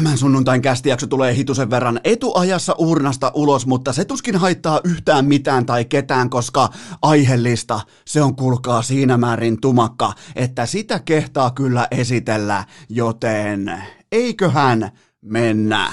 Tämän sunnuntain kästijakso tulee hitusen verran etuajassa urnasta ulos, mutta se tuskin haittaa yhtään mitään tai ketään, koska aiheellista se on kulkaa siinä määrin tumakka, että sitä kehtaa kyllä esitellä, joten eiköhän mennä.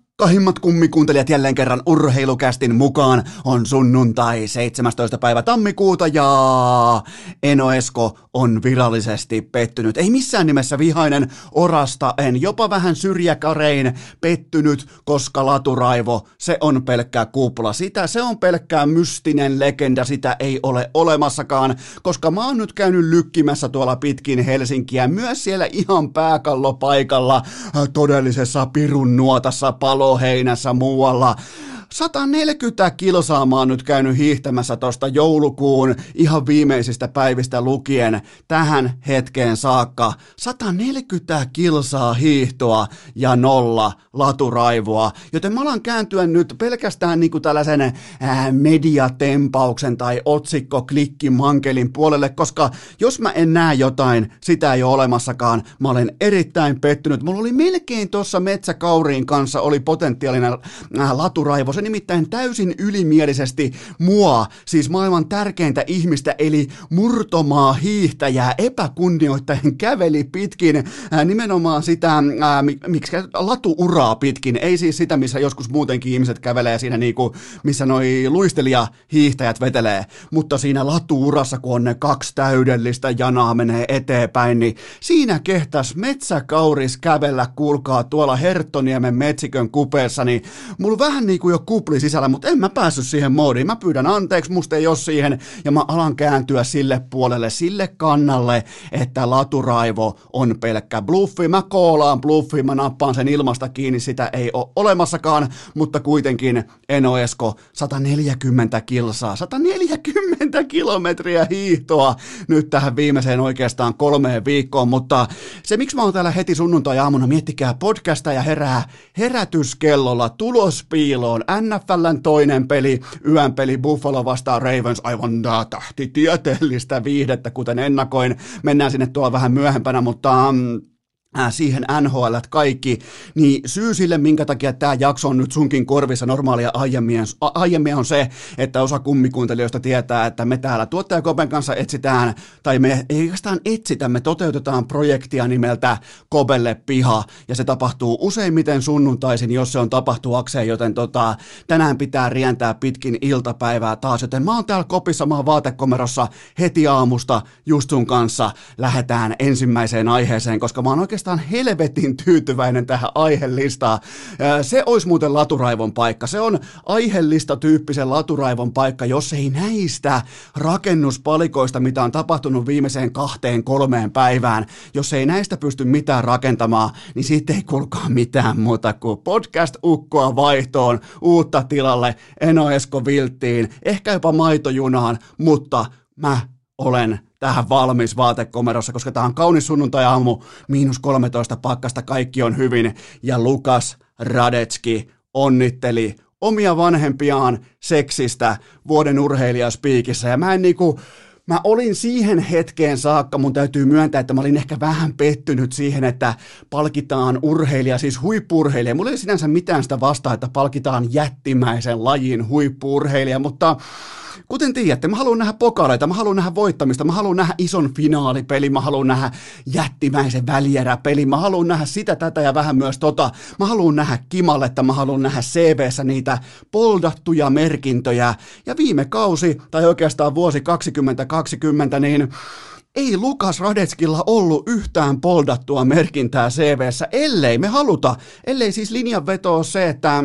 Rakkahimmat kummikuuntelijat jälleen kerran urheilukästin mukaan on sunnuntai 17. päivä tammikuuta ja Eno Esko on virallisesti pettynyt. Ei missään nimessä vihainen orasta, en jopa vähän syrjäkarein pettynyt, koska laturaivo, se on pelkkää kupla. Sitä se on pelkkää mystinen legenda, sitä ei ole olemassakaan, koska mä oon nyt käynyt lykkimässä tuolla pitkin Helsinkiä, myös siellä ihan pääkallopaikalla todellisessa pirun nuotassa palo heinässä muualla 140 kilsaa mä oon nyt käynyt hiihtämässä tosta joulukuun ihan viimeisistä päivistä lukien tähän hetkeen saakka. 140 kilsaa hiihtoa ja nolla laturaivoa, joten mä alan kääntyä nyt pelkästään niinku tällaisen ää, mediatempauksen tai otsikko mankelin puolelle, koska jos mä en näe jotain, sitä ei ole olemassakaan. Mä olen erittäin pettynyt. Mulla oli melkein tuossa metsäkauriin kanssa oli potentiaalinen ää, laturaivo se nimittäin täysin ylimielisesti mua, siis maailman tärkeintä ihmistä, eli murtomaa hiihtäjää epäkunnioittaen käveli pitkin nimenomaan sitä, miksi latuuraa pitkin, ei siis sitä, missä joskus muutenkin ihmiset kävelee siinä niinku, missä noi luistelija hiihtäjät vetelee, mutta siinä latuurassa, kun on ne kaksi täydellistä janaa menee eteenpäin, niin siinä kehtäs metsäkauris kävellä, kuulkaa, tuolla Herttoniemen metsikön kupeessa, niin mulla vähän niinku jo kupli sisällä, mutta en mä päässyt siihen moodiin. Mä pyydän anteeksi, musta ei ole siihen, ja mä alan kääntyä sille puolelle, sille kannalle, että laturaivo on pelkkä bluffi. Mä koolaan bluffi, mä nappaan sen ilmasta kiinni, sitä ei ole olemassakaan, mutta kuitenkin Eno Esko 140 kilsaa, 140 kilometriä hiihtoa nyt tähän viimeiseen oikeastaan kolmeen viikkoon, mutta se miksi mä oon täällä heti sunnuntai-aamuna, miettikää podcasta ja herää herätyskellolla tulospiiloon, NFLn toinen peli, yön peli Buffalo vastaan Ravens, aivan tähtitieteellistä viihdettä, kuten ennakoin. Mennään sinne tuolla vähän myöhempänä, mutta Äh, siihen NHL kaikki, niin syy sille, minkä takia tämä jakso on nyt sunkin korvissa normaalia aiemmin, aiemmin on se, että osa kummikuuntelijoista tietää, että me täällä tuottajakopen kanssa etsitään, tai me ei oikeastaan etsitä, me toteutetaan projektia nimeltä Kobelle piha, ja se tapahtuu useimmiten sunnuntaisin, jos se on tapahtuakseen, joten tota, tänään pitää rientää pitkin iltapäivää taas, joten mä oon täällä kopissa, mä oon vaatekomerossa heti aamusta just sun kanssa, lähdetään ensimmäiseen aiheeseen, koska mä oon oikeastaan helvetin tyytyväinen tähän aihelistaan. Se olisi muuten laturaivon paikka. Se on aiheellista tyyppisen laturaivon paikka, jos ei näistä rakennuspalikoista, mitä on tapahtunut viimeiseen kahteen kolmeen päivään, jos ei näistä pysty mitään rakentamaan, niin siitä ei kulkaa mitään muuta kuin podcast-ukkoa vaihtoon, uutta tilalle, Eno Esko Vilttiin, ehkä jopa maitojunaan, mutta mä olen tähän valmis vaatekomerossa, koska tämä on kaunis sunnuntai-aamu, miinus 13 pakkasta, kaikki on hyvin, ja Lukas Radetski onnitteli omia vanhempiaan seksistä vuoden urheilijaspiikissä, ja mä en niinku, mä olin siihen hetkeen saakka, mun täytyy myöntää, että mä olin ehkä vähän pettynyt siihen, että palkitaan urheilija, siis huippurheilija. Mulla ei sinänsä mitään sitä vastaa, että palkitaan jättimäisen lajin huippurheilija, mutta Kuten tiedätte, mä haluan nähdä pokaaleita, mä haluan nähdä voittamista, mä haluan nähdä ison finaalipeli, mä haluan nähdä jättimäisen välieräpeli, mä haluan nähdä sitä, tätä ja vähän myös tota. Mä haluan nähdä Kimalletta, mä haluan nähdä CVssä niitä poldattuja merkintöjä. Ja viime kausi, tai oikeastaan vuosi 2020, niin ei Lukas Radetskilla ollut yhtään poldattua merkintää CVssä, ellei me haluta, ellei siis linjanveto se, että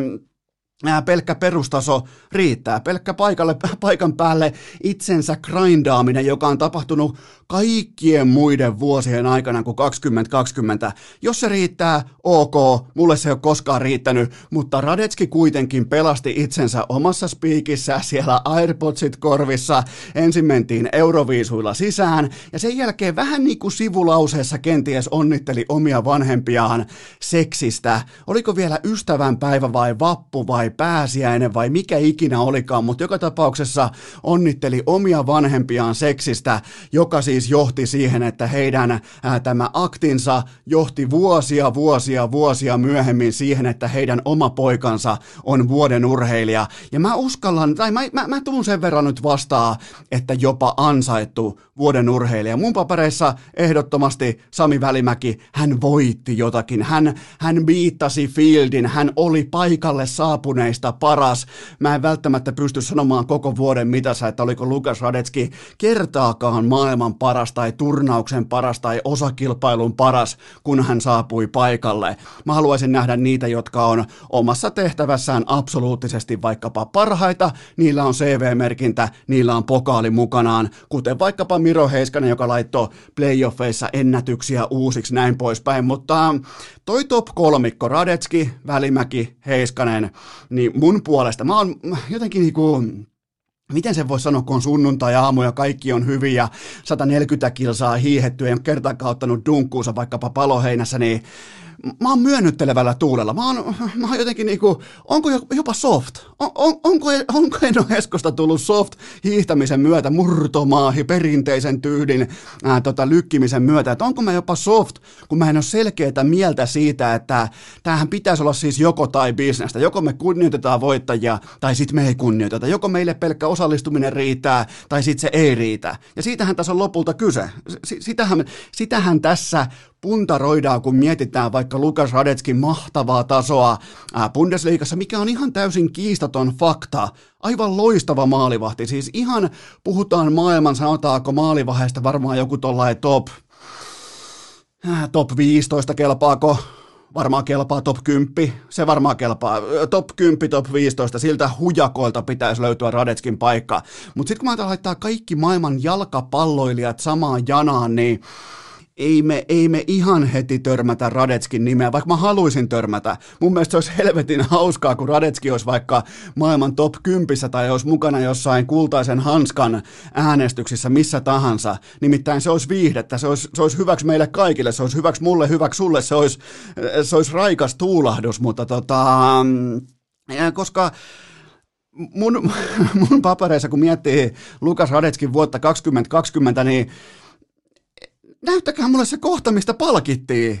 pelkkä perustaso riittää. Pelkkä paikalle, paikan päälle itsensä grindaaminen, joka on tapahtunut kaikkien muiden vuosien aikana kuin 2020. Jos se riittää, ok, mulle se ei ole koskaan riittänyt, mutta Radetski kuitenkin pelasti itsensä omassa spiikissä siellä Airpodsit korvissa. Ensin mentiin Euroviisuilla sisään ja sen jälkeen vähän niin kuin sivulauseessa kenties onnitteli omia vanhempiaan seksistä. Oliko vielä ystävänpäivä vai vappu vai pääsiäinen vai mikä ikinä olikaan, mutta joka tapauksessa onnitteli omia vanhempiaan seksistä, joka siis johti siihen, että heidän ää, tämä aktinsa johti vuosia, vuosia, vuosia myöhemmin siihen, että heidän oma poikansa on vuoden urheilija. Ja mä uskallan, tai mä, mä, mä tuun sen verran nyt vastaa, että jopa ansaittu vuoden urheilija. Mun papereissa ehdottomasti Sami Välimäki, hän voitti jotakin, hän, hän viittasi Fieldin, hän oli paikalle saapuneista paras. Mä en välttämättä pysty sanomaan koko vuoden mitassa, että oliko Lukas Radetski kertaakaan maailman paras tai turnauksen paras tai osakilpailun paras, kun hän saapui paikalle. Mä haluaisin nähdä niitä, jotka on omassa tehtävässään absoluuttisesti vaikkapa parhaita, niillä on CV-merkintä, niillä on pokaali mukanaan, kuten vaikkapa Miro Heiskanen, joka laittoi playoffeissa ennätyksiä uusiksi näin poispäin, mutta toi top kolmikko, Radetski, Välimäki, Heiskanen, niin mun puolesta. Mä oon jotenkin niinku, Miten se voi sanoa, kun on sunnuntai-aamu ja kaikki on hyvin ja 140 kilsaa hiihetty ja kertaakaan ottanut dunkkuunsa vaikkapa paloheinässä, niin mä oon myönnyttelevällä tuulella. Mä oon, mä oon jotenkin niinku, onko jopa soft? On, on, onko, onko Eno Eskosta tullut soft hiihtämisen myötä, murtomaahi, perinteisen tyydin ää, tota, lykkimisen myötä? Että onko mä jopa soft, kun mä en ole selkeää mieltä siitä, että tämähän pitäisi olla siis joko tai bisnestä. Joko me kunnioitetaan voittajia, tai sitten me ei kunnioiteta. Joko meille pelkkä osallistuminen riittää, tai sitten se ei riitä. Ja siitähän tässä on lopulta kyse. Sitähän, sitähän tässä puntaroidaan, kun mietitään vaikka Lukas Radetskin mahtavaa tasoa Bundesliigassa, mikä on ihan täysin kiistaton fakta. Aivan loistava maalivahti, siis ihan puhutaan maailman, sanotaanko maalivahdeista varmaan joku tollain top, top 15 kelpaako, varmaan kelpaa top 10, se varmaan kelpaa, top 10, top 15, siltä hujakoilta pitäisi löytyä Radetskin paikka. Mutta sitten kun mä laittaa kaikki maailman jalkapalloilijat samaan janaan, niin ei me, ei me ihan heti törmätä Radetskin nimeä, vaikka mä haluaisin törmätä. Mun mielestä se olisi helvetin hauskaa, kun Radetski olisi vaikka maailman top 10 tai olisi mukana jossain kultaisen hanskan äänestyksissä missä tahansa. Nimittäin se olisi viihdettä, se olisi, se olisi hyväksi meille kaikille, se olisi hyväksi mulle, hyväksi sulle, se olisi, se olisi raikas tuulahdus, mutta tota, koska mun, mun papereissa, kun miettii Lukas Radetskin vuotta 2020, niin näyttäkää mulle se kohta, mistä palkittiin.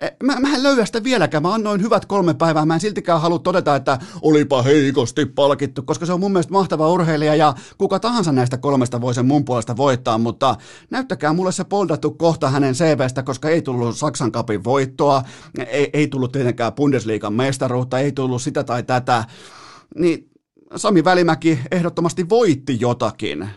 E, mä, mä en löyä sitä vieläkään, mä annoin hyvät kolme päivää, mä en siltikään halua todeta, että olipa heikosti palkittu, koska se on mun mielestä mahtava urheilija ja kuka tahansa näistä kolmesta voi sen mun puolesta voittaa, mutta näyttäkää mulle se poldattu kohta hänen CVstä, koska ei tullut Saksan kapin voittoa, ei, ei tullut tietenkään Bundesliigan mestaruutta, ei tullut sitä tai tätä, niin Sami Välimäki ehdottomasti voitti jotakin.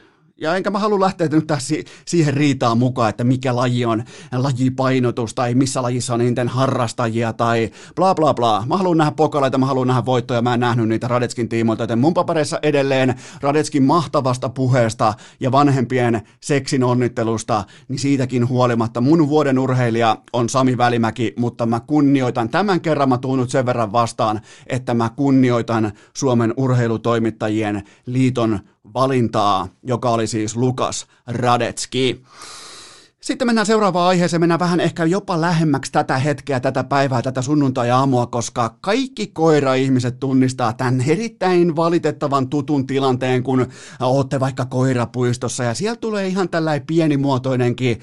Ja enkä mä halua lähteä nyt tässä siihen riitaan mukaan, että mikä laji on lajipainotus tai missä lajissa on eniten harrastajia tai bla bla bla. Mä haluan nähdä pokaleita, mä haluan nähdä voittoja, mä en nähnyt niitä Radetskin tiimoilta, joten mun papereissa edelleen Radetskin mahtavasta puheesta ja vanhempien seksin onnittelusta, niin siitäkin huolimatta mun vuoden urheilija on Sami Välimäki, mutta mä kunnioitan, tämän kerran mä tuun nyt sen verran vastaan, että mä kunnioitan Suomen urheilutoimittajien liiton valintaa, joka oli siis Lukas Radetski. Sitten mennään seuraavaan aiheeseen, mennään vähän ehkä jopa lähemmäksi tätä hetkeä, tätä päivää, tätä sunnuntai-aamua, koska kaikki koira-ihmiset tunnistaa tämän erittäin valitettavan tutun tilanteen, kun olette vaikka koirapuistossa. Ja sieltä tulee ihan tällainen pienimuotoinenkin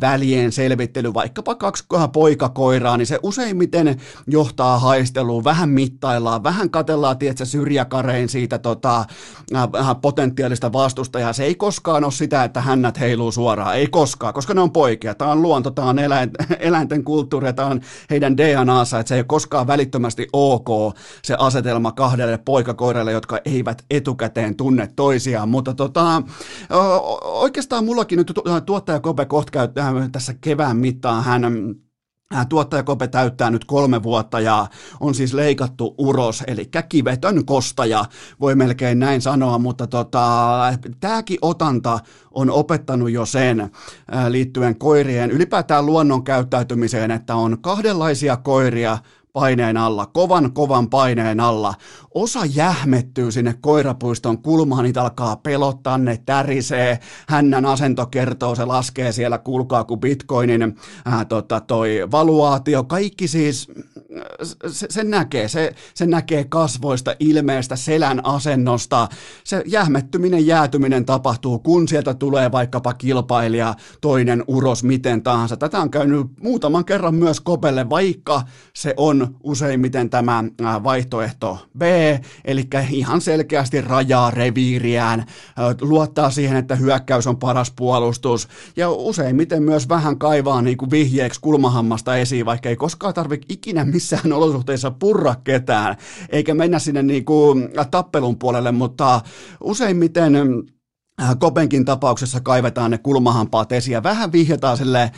välien selvittely, vaikkapa kaksi poikakoiraa, niin se useimmiten johtaa haisteluun, vähän mittaillaan, vähän katellaan, tietsä, syrjäkarein siitä tota, potentiaalista vastustajaa. Se ei koskaan ole sitä, että hännät heiluu suoraan, ei koskaan, koska ne on poikia, tämä on luonto, tämä on eläinten kulttuuri, tämä on heidän DNAssa, että se ei ole koskaan välittömästi ok se asetelma kahdelle poikakoiralle, jotka eivät etukäteen tunne toisiaan, mutta tota, oikeastaan mullakin nyt tuottaja Kope kohta käy tässä kevään mittaan, hän Tuottaja Kope täyttää nyt kolme vuotta ja on siis leikattu uros, eli kivetön kostaja, voi melkein näin sanoa, mutta tota, tämäkin otanta on opettanut jo sen liittyen koirien, ylipäätään luonnon käyttäytymiseen, että on kahdenlaisia koiria, paineen alla, kovan kovan paineen alla. Osa jähmettyy sinne koirapuiston kulmaan, niitä alkaa pelottaa, ne tärisee, hännän asento kertoo, se laskee siellä, kuulkaa kuin bitcoinin ää, tota, toi valuaatio, kaikki siis, se, sen näkee, se, se näkee kasvoista, ilmeestä, selän asennosta, se jähmettyminen, jäätyminen tapahtuu, kun sieltä tulee vaikkapa kilpailija, toinen uros, miten tahansa. Tätä on käynyt muutaman kerran myös Kopelle, vaikka se on useimmiten tämä vaihtoehto B, eli ihan selkeästi rajaa reviiriään, luottaa siihen, että hyökkäys on paras puolustus, ja useimmiten myös vähän kaivaa niin kuin vihjeeksi kulmahammasta esiin, vaikka ei koskaan tarvitse ikinä missään olosuhteissa purra ketään, eikä mennä sinne niin kuin tappelun puolelle, mutta useimmiten Kopenkin tapauksessa kaivetaan ne kulmahampaat esiin ja vähän vihjataan sille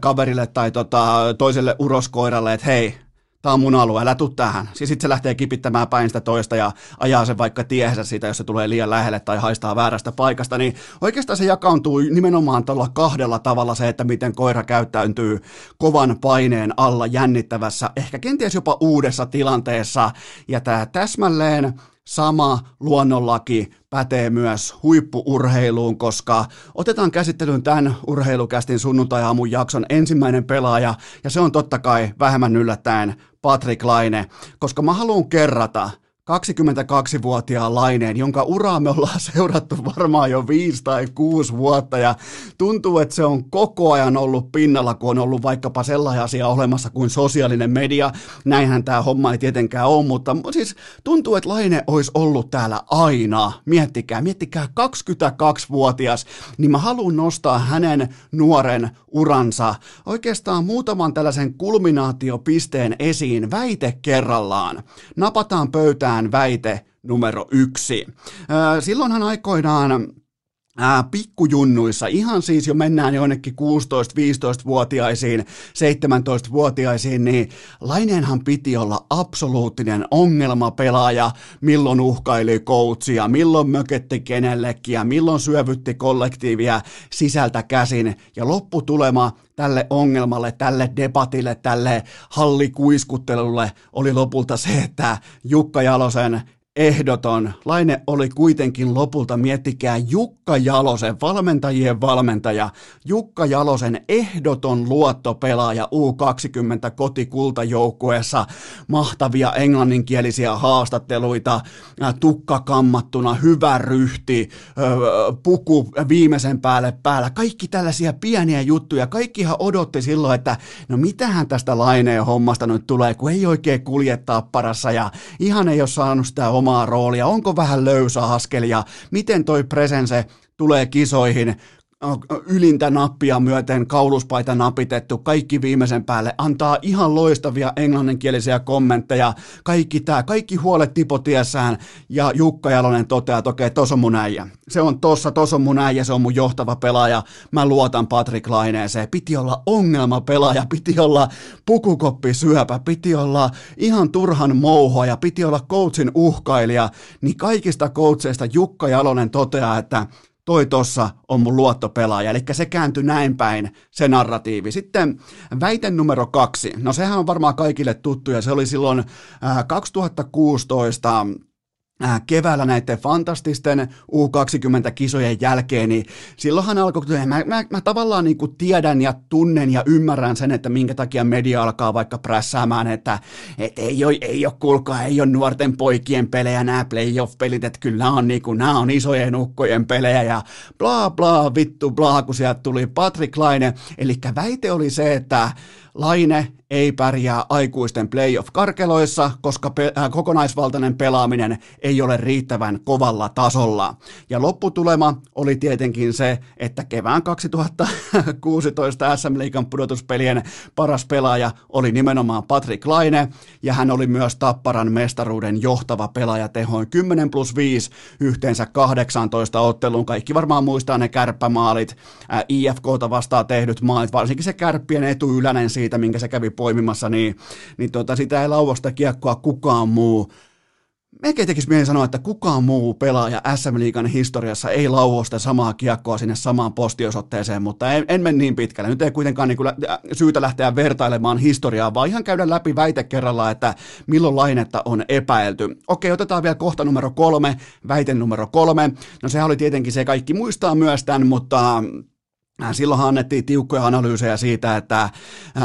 kaverille tai tota, toiselle uroskoiralle, että hei, tämä on mun alue, älä tuu tähän. Siis sitten se lähtee kipittämään päin sitä toista ja ajaa sen vaikka tiehensä siitä, jos se tulee liian lähelle tai haistaa väärästä paikasta, niin oikeastaan se jakaantuu nimenomaan tuolla kahdella tavalla se, että miten koira käyttäytyy kovan paineen alla jännittävässä, ehkä kenties jopa uudessa tilanteessa, ja tämä täsmälleen sama luonnonlaki pätee myös huippuurheiluun, koska otetaan käsittelyyn tämän urheilukästin sunnuntai-aamun jakson ensimmäinen pelaaja, ja se on totta kai vähemmän yllättäen Patrick Laine, koska mä haluan kerrata – 22-vuotiaan Laineen, jonka uraa me ollaan seurattu varmaan jo viisi tai kuusi vuotta ja tuntuu, että se on koko ajan ollut pinnalla, kun on ollut vaikkapa sellainen asia olemassa kuin sosiaalinen media. Näinhän tämä homma ei tietenkään ole, mutta siis tuntuu, että Laine olisi ollut täällä aina. Miettikää, miettikää 22-vuotias, niin mä haluan nostaa hänen nuoren uransa oikeastaan muutaman tällaisen kulminaatiopisteen esiin väite kerrallaan. Napataan pöytään tänään väite numero yksi. Silloinhan aikoinaan Ää, pikkujunnuissa, ihan siis jo mennään jonnekin 16-15-vuotiaisiin, 17-vuotiaisiin, niin Laineenhan piti olla absoluuttinen ongelmapelaaja, milloin uhkaili coachia, milloin möketti kenellekin ja milloin syövytti kollektiivia sisältä käsin. Ja lopputulema tälle ongelmalle, tälle debatille, tälle hallikuiskuttelulle oli lopulta se, että Jukka Jalosen ehdoton. Laine oli kuitenkin lopulta, miettikää, Jukka Jalosen, valmentajien valmentaja, Jukka Jalosen ehdoton luottopelaaja U20 kotikultajoukkueessa, mahtavia englanninkielisiä haastatteluita, tukka kammattuna, hyvä ryhti, puku viimeisen päälle päällä, kaikki tällaisia pieniä juttuja, kaikkihan odotti silloin, että no mitähän tästä Laineen hommasta nyt tulee, kun ei oikein kuljettaa parassa ja ihan ei ole saanut sitä omaa omaa roolia, onko vähän löysä askelia, miten toi presense tulee kisoihin, ylintä nappia myöten kauluspaita napitettu, kaikki viimeisen päälle, antaa ihan loistavia englanninkielisiä kommentteja, kaikki tämä, kaikki huolet tipotiessään, ja Jukka Jalonen toteaa, että okei, tos on mun äijä. Se on tossa, tos on mun äijä, se on mun johtava pelaaja, mä luotan Patrick Laineeseen. Piti olla ongelma pelaaja, piti olla pukukoppi syöpä, piti olla ihan turhan mouhoja, piti olla coachin uhkailija, niin kaikista coacheista Jukka Jalonen toteaa, että toi tossa on mun luottopelaaja, eli se kääntyi näin päin, se narratiivi. Sitten väite numero kaksi, no sehän on varmaan kaikille tuttu, ja se oli silloin 2016 Äh, keväällä näiden fantastisten U20-kisojen jälkeen, niin silloinhan alkoi, mä, mä, mä tavallaan niin kuin tiedän ja tunnen ja ymmärrän sen, että minkä takia media alkaa vaikka prässäämään, että et ei, ole, ei ole kulkaa, ei ole nuorten poikien pelejä nämä playoff-pelit, että kyllä on, niin kuin, nämä on isojen ukkojen pelejä ja bla bla vittu bla, kun sieltä tuli Patrick Laine, eli väite oli se, että Laine ei pärjää aikuisten playoff-karkeloissa, koska pe- äh, kokonaisvaltainen pelaaminen ei ole riittävän kovalla tasolla. Ja lopputulema oli tietenkin se, että kevään 2016 SM Liigan pudotuspelien paras pelaaja oli nimenomaan Patrick Laine, ja hän oli myös Tapparan mestaruuden johtava pelaaja tehoin 10 plus 5 yhteensä 18 otteluun. Kaikki varmaan muistaa ne kärppämaalit, äh, IFKta vastaan tehdyt maalit, varsinkin se kärppien etuylänen siitä siitä, minkä se kävi poimimassa, niin, niin tota, sitä ei lauvosta kiekkoa kukaan muu Melkein tekisi mieli sanoa, että kukaan muu pelaaja SM Liigan historiassa ei lauosta samaa kiekkoa sinne samaan postiosoitteeseen, mutta en, en mene niin pitkälle. Nyt ei kuitenkaan niin syytä lähteä vertailemaan historiaa, vaan ihan käydä läpi väite kerralla, että milloin lainetta on epäilty. Okei, otetaan vielä kohta numero kolme, väite numero kolme. No sehän oli tietenkin se, kaikki muistaa myös tämän, mutta äh, Silloin annettiin tiukkoja analyysejä siitä, että äh,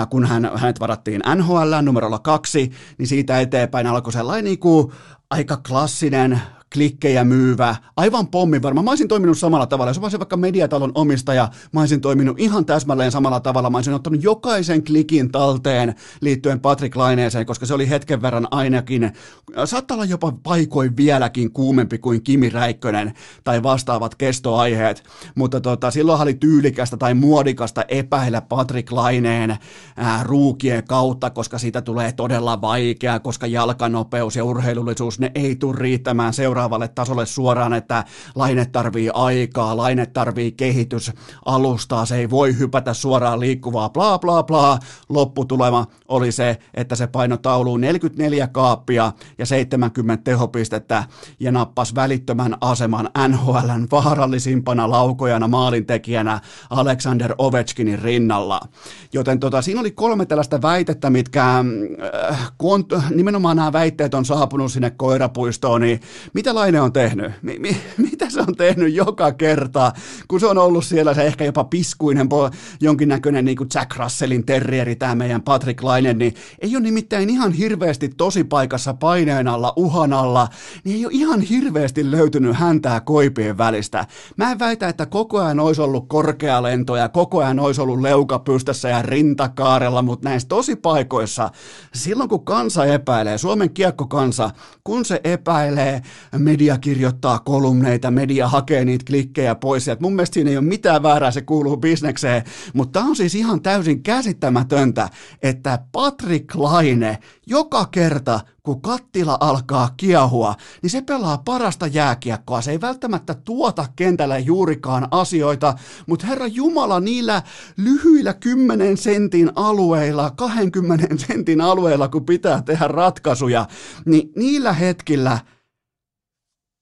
kun hän, hänet varattiin NHL numerolla kaksi, niin siitä eteenpäin alkoi sellainen niin kuin aika klassinen klikkejä myyvä, aivan pommi varma. Mä olisin toiminut samalla tavalla. Jos olisin vaikka mediatalon omistaja, mä olisin toiminut ihan täsmälleen samalla tavalla. Mä olisin ottanut jokaisen klikin talteen liittyen Patrick Laineeseen, koska se oli hetken verran ainakin, saattaa olla jopa paikoin vieläkin kuumempi kuin Kimi Räikkönen tai vastaavat kestoaiheet. Mutta tota, silloin oli tyylikästä tai muodikasta epäillä Patrick Laineen ää, ruukien kautta, koska siitä tulee todella vaikea, koska jalkanopeus ja urheilullisuus, ne ei tule riittämään seuraa seuraavalle tasolle suoraan, että laine tarvii aikaa, laine tarvii kehitysalustaa, se ei voi hypätä suoraan liikkuvaa, bla bla bla. Lopputulema oli se, että se paino tauluun 44 kaappia ja 70 tehopistettä ja nappas välittömän aseman NHLn vaarallisimpana laukojana maalintekijänä Alexander Ovechkinin rinnalla. Joten tota, siinä oli kolme tällaista väitettä, mitkä äh, kun nimenomaan nämä väitteet on saapunut sinne koirapuistoon, niin mitä Laine on tehnyt? Mi- mi- mitä se on tehnyt joka kerta, kun se on ollut siellä se ehkä jopa piskuinen, jonkinnäköinen niin kuin Jack Russellin terrieri, tämä meidän Patrick Laine, niin ei ole nimittäin ihan hirveästi tosi paikassa paineen alla, uhan alla, niin ei ole ihan hirveästi löytynyt häntää koipien välistä. Mä en väitä, että koko ajan olisi ollut korkealentoja, koko ajan olisi ollut leuka pystyssä ja rintakaarella, mutta näissä tosi paikoissa, silloin kun kansa epäilee, Suomen kiekkokansa, kun se epäilee media kirjoittaa kolumneita, media hakee niitä klikkejä pois. Et mun mielestä siinä ei ole mitään väärää, se kuuluu bisnekseen, mutta on siis ihan täysin käsittämätöntä, että Patrick Laine joka kerta, kun kattila alkaa kiehua, niin se pelaa parasta jääkiekkoa. Se ei välttämättä tuota kentällä juurikaan asioita, mutta herra Jumala niillä lyhyillä 10 sentin alueilla, 20 sentin alueilla, kun pitää tehdä ratkaisuja, niin niillä hetkillä –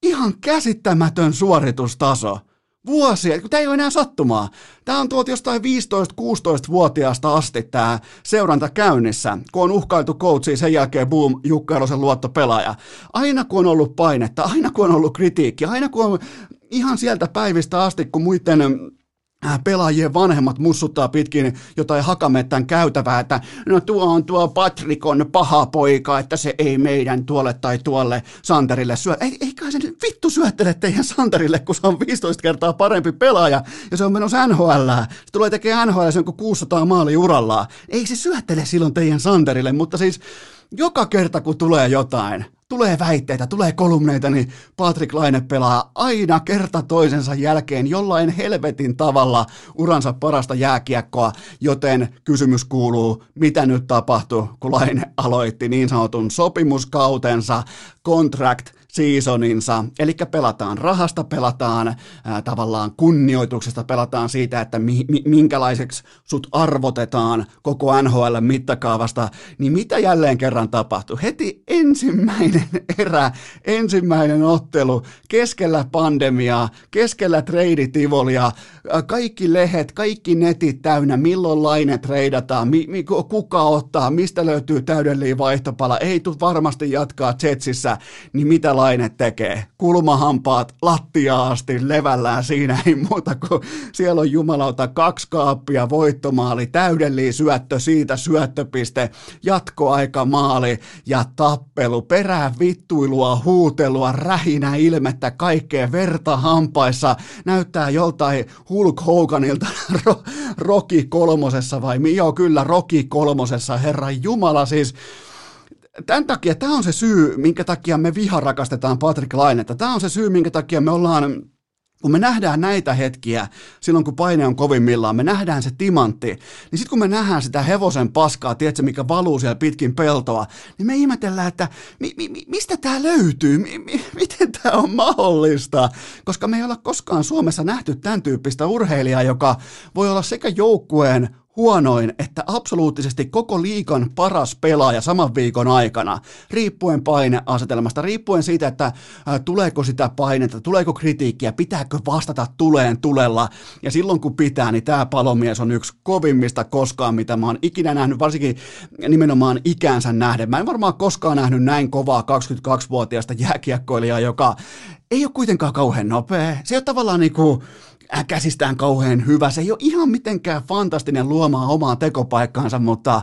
Ihan käsittämätön suoritustaso. Vuosia, tämä ei ole enää sattumaa. Tämä on tuolta jostain 15-16-vuotiaasta asti tämä seuranta käynnissä, kun on uhkailtu coachia, sen jälkeen boom, Jukka Elosen luottopelaaja. Aina kun on ollut painetta, aina kun on ollut kritiikki, aina kun on ihan sieltä päivistä asti, kun muiden pelaajien vanhemmat mussuttaa pitkin jotain hakamettän käytävää, että no tuo on tuo Patrikon paha poika, että se ei meidän tuolle tai tuolle Santerille syö. Ei, eikä se nyt vittu syöttele teidän Santerille, kun se on 15 kertaa parempi pelaaja ja se on menossa NHL. Se tulee tekemään NHL, se on 600 maali urallaan. Ei se syöttele silloin teidän Santerille, mutta siis joka kerta kun tulee jotain, tulee väitteitä, tulee kolumneita, niin Patrick Laine pelaa aina kerta toisensa jälkeen jollain helvetin tavalla uransa parasta jääkiekkoa, joten kysymys kuuluu, mitä nyt tapahtui, kun Laine aloitti niin sanotun sopimuskautensa, contract seasoninsa, eli pelataan rahasta, pelataan ää, tavallaan kunnioituksesta, pelataan siitä, että mi, mi, minkälaiseksi sut arvotetaan koko NHL mittakaavasta, niin mitä jälleen kerran tapahtui? Heti ensimmäinen erä, ensimmäinen ottelu, keskellä pandemiaa, keskellä treiditivolia, kaikki lehet, kaikki netit täynnä, milloin laine treidataan, mi, mi, kuka ottaa, mistä löytyy täydellinen vaihtopala, ei tule varmasti jatkaa Jetsissä, niin mitä Laine tekee. Kulmahampaat lattiaa asti levällään siinä, ei muuta kuin siellä on jumalauta kaksi kaappia, voittomaali, täydellinen syöttö siitä, syöttöpiste, jatkoaika maali ja tappelu, perää vittuilua, huutelua, rähinä ilmettä, kaikkea verta hampaissa, näyttää joltain Hulk Hoganilta ro, Rocky kolmosessa vai, joo kyllä Rocky kolmosessa, herra Jumala siis, tämän takia, tämä on se syy, minkä takia me viharakastetaan Patrick Lainetta. Tämä on se syy, minkä takia me ollaan kun me nähdään näitä hetkiä, silloin kun paine on kovimmillaan, me nähdään se timantti, niin sitten kun me nähdään sitä hevosen paskaa, tiedätkö, mikä valuu siellä pitkin peltoa, niin me ihmetellään, että mi, mi, mistä tämä löytyy, mi, mi, miten tämä on mahdollista, koska me ei olla koskaan Suomessa nähty tämän tyyppistä urheilijaa, joka voi olla sekä joukkueen huonoin, että absoluuttisesti koko liikan paras pelaaja saman viikon aikana, riippuen paineasetelmasta, riippuen siitä, että tuleeko sitä painetta, tuleeko kritiikkiä, pitääkö vastata tuleen tulella, ja silloin kun pitää, niin tämä palomies on yksi kovimmista koskaan, mitä mä oon ikinä nähnyt, varsinkin nimenomaan ikäänsä nähden. Mä en varmaan koskaan nähnyt näin kovaa 22-vuotiaasta jääkiekkoilijaa, joka ei ole kuitenkaan kauhean nopea. Se ole tavallaan niinku, käsistään kauhean hyvä. Se ei ole ihan mitenkään fantastinen luomaan omaa tekopaikkaansa, mutta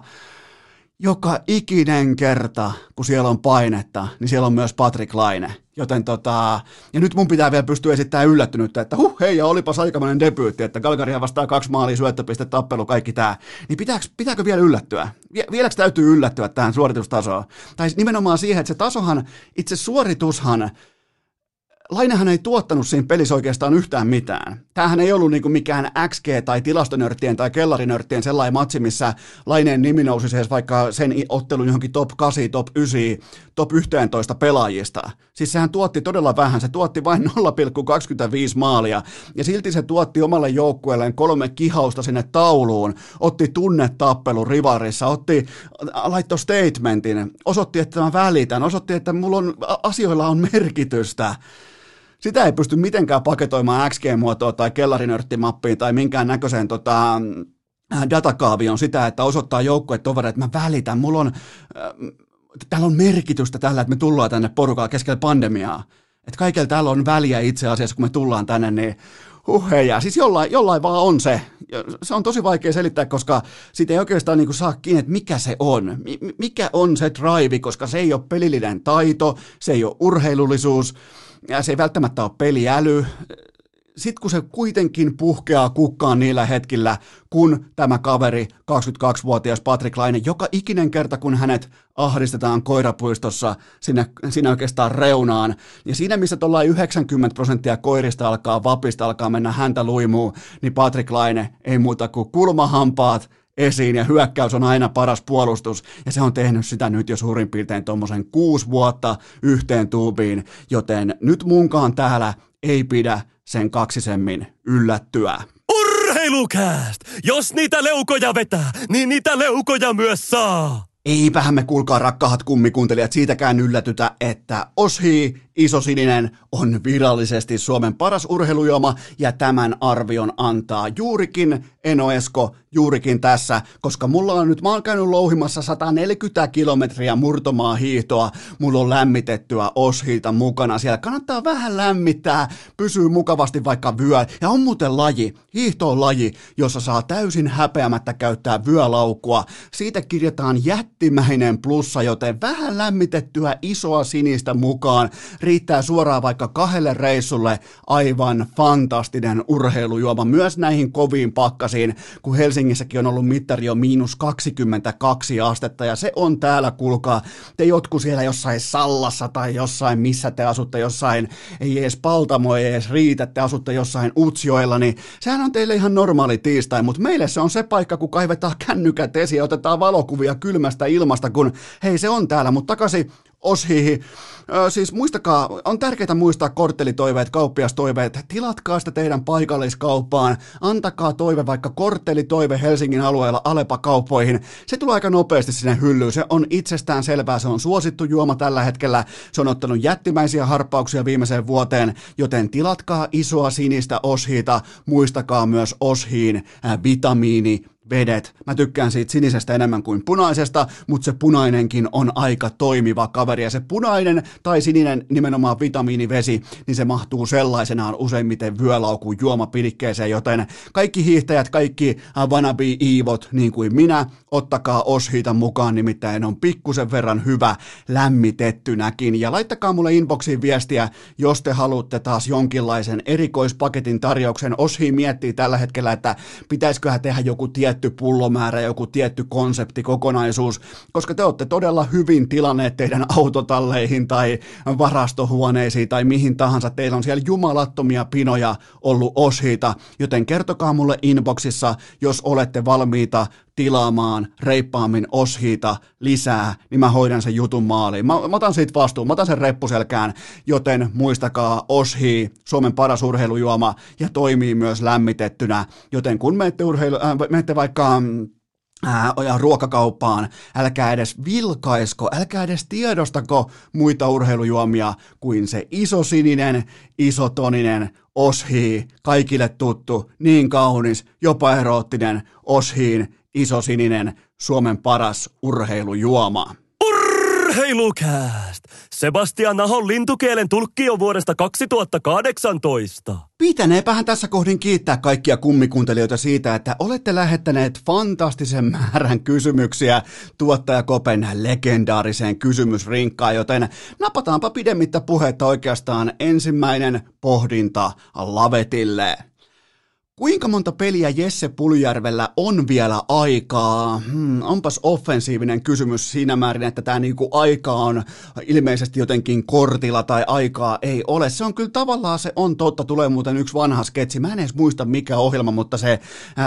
joka ikinen kerta, kun siellä on painetta, niin siellä on myös Patrick Laine. Joten tota, ja nyt mun pitää vielä pystyä esittämään yllättynyttä, että huh, hei, ja olipas aikamoinen debyytti, että Galgaria vastaa kaksi maalia, syöttöpiste, tappelu, kaikki tää. Niin pitääkö, pitääkö vielä yllättyä? Vieläkö täytyy yllättyä tähän suoritustasoon? Tai nimenomaan siihen, että se tasohan, itse suoritushan, Lainehan ei tuottanut siinä pelissä oikeastaan yhtään mitään. Tämähän ei ollut niinku mikään XG- tai tilastonörttien tai kellarinörttien sellainen matsi, missä Laineen nimi nousi edes vaikka sen ottelun johonkin top 8, top 9, top 11 pelaajista. Siis sehän tuotti todella vähän, se tuotti vain 0,25 maalia, ja silti se tuotti omalle joukkueelleen kolme kihausta sinne tauluun, otti tunnetappelu rivarissa, otti, laittoi statementin, osoitti, että mä välitän, osoitti, että mulla on, asioilla on merkitystä sitä ei pysty mitenkään paketoimaan XG-muotoa tai kellarinörttimappiin tai minkään näköiseen tota, äh, datakaavioon sitä, että osoittaa joukkuetovereille, että mä välitän, mulla on, äh, täällä on merkitystä tällä, että me tullaan tänne porukalla keskellä pandemiaa. Että kaikilla täällä on väliä itse asiassa, kun me tullaan tänne, niin Huheja, siis jollain, jollain vaan on se. Se on tosi vaikea selittää, koska siitä ei oikeastaan niin saa kiinni, että mikä se on. Mikä on se drive, koska se ei ole pelillinen taito, se ei ole urheilullisuus, ja se ei välttämättä ole peliäly. Sitten kun se kuitenkin puhkeaa kukkaan niillä hetkillä, kun tämä kaveri, 22-vuotias Patrick Laine, joka ikinen kerta kun hänet ahdistetaan koirapuistossa sinne, sinne oikeastaan reunaan, ja siinä missä tuolla 90 prosenttia koirista alkaa vapista, alkaa mennä häntä luimuun, niin Patrick Laine ei muuta kuin kulmahampaat, esiin ja hyökkäys on aina paras puolustus ja se on tehnyt sitä nyt jo suurin piirtein tuommoisen kuusi vuotta yhteen tuubiin, joten nyt munkaan täällä ei pidä sen kaksisemmin yllättyä. Urheilukääst! Jos niitä leukoja vetää, niin niitä leukoja myös saa! Eipähän me kuulkaa rakkahat kummikuuntelijat siitäkään yllätytä, että Oshi Isosininen on virallisesti Suomen paras urheilujuoma ja tämän arvion antaa juurikin Eno Esko juurikin tässä, koska mulla on nyt, mä oon käynyt louhimassa 140 kilometriä murtomaa hiihtoa, mulla on lämmitettyä Oshilta mukana, siellä. Kannattaa vähän lämmittää, pysyy mukavasti vaikka vyö, ja on muuten laji, hiihto on laji, jossa saa täysin häpeämättä käyttää vyölaukua, siitä kirjataan jättimäinen plussa, joten vähän lämmitettyä isoa sinistä mukaan, riittää suoraan vaikka kahdelle reissulle aivan fantastinen urheilujuoma myös näihin koviin pakkasiin, kun Helsingissäkin on ollut mittari jo miinus 22 astetta ja se on täällä, kuulkaa, te jotkut siellä jossain Sallassa tai jossain, missä te asutte, jossain, ei edes Paltamo ei edes riitä, te asutte jossain Utsjoella, niin sehän on teille ihan normaali tiistai, mutta meille se on se paikka, kun kaivetaan kännykät esiin ja otetaan valokuvia kylmästä ilmasta, kun hei se on täällä, mutta takaisin Oshihi. Siis muistakaa, on tärkeää muistaa korttelitoiveet, kauppiastoiveet. Tilatkaa sitä teidän paikalliskauppaan. Antakaa toive vaikka korttelitoive Helsingin alueella Alepa-kauppoihin. Se tulee aika nopeasti sinne hyllyyn. Se on itsestään selvää. Se on suosittu juoma tällä hetkellä. Se on ottanut jättimäisiä harppauksia viimeiseen vuoteen, joten tilatkaa isoa sinistä Oshiita. Muistakaa myös Oshiin vitamiini vedet. Mä tykkään siitä sinisestä enemmän kuin punaisesta, mutta se punainenkin on aika toimiva kaveri. Ja se punainen tai sininen nimenomaan vitamiinivesi, niin se mahtuu sellaisenaan useimmiten vyölaukun juomapidikkeeseen, joten kaikki hiihtäjät, kaikki wannabe iivot, niin kuin minä, ottakaa Oshiita mukaan, nimittäin on pikkusen verran hyvä lämmitettynäkin. Ja laittakaa mulle inboxiin viestiä, jos te haluatte taas jonkinlaisen erikoispaketin tarjouksen. Oshi miettii tällä hetkellä, että pitäisiköhän tehdä joku tietty tietty pullomäärä, joku tietty konsepti, kokonaisuus, koska te olette todella hyvin tilanneet teidän autotalleihin tai varastohuoneisiin tai mihin tahansa. Teillä on siellä jumalattomia pinoja ollut oshiita, joten kertokaa mulle inboxissa, jos olette valmiita tilaamaan reippaammin oshiita lisää, niin mä hoidan sen jutun maaliin. Mä, mä otan siitä vastuun, mä otan sen reppuselkään, joten muistakaa oshi, Suomen paras urheilujuoma ja toimii myös lämmitettynä, joten kun menette, urheilu, äh, menette vaikka ää, ruokakauppaan, älkää edes vilkaisko, älkää edes tiedostako muita urheilujuomia kuin se iso sininen, isotoninen, oshi, kaikille tuttu, niin kaunis, jopa eroottinen, oshiin, isosininen, Suomen paras urheilujuoma. Urheilukääst! Sebastian Ahon lintukielen tulkki on vuodesta 2018. Pitäneepähän tässä kohdin kiittää kaikkia kummikuuntelijoita siitä, että olette lähettäneet fantastisen määrän kysymyksiä tuottaja Kopen legendaariseen kysymysrinkkaan, joten napataanpa pidemmittä puhetta oikeastaan ensimmäinen pohdinta Lavetille. Kuinka monta peliä Jesse Puljärvellä on vielä aikaa? Hmm, onpas offensiivinen kysymys siinä määrin, että tämä niinku aika on ilmeisesti jotenkin kortilla tai aikaa ei ole. Se on kyllä tavallaan se on totta. Tulee muuten yksi vanha sketsi. Mä en edes muista mikä ohjelma, mutta se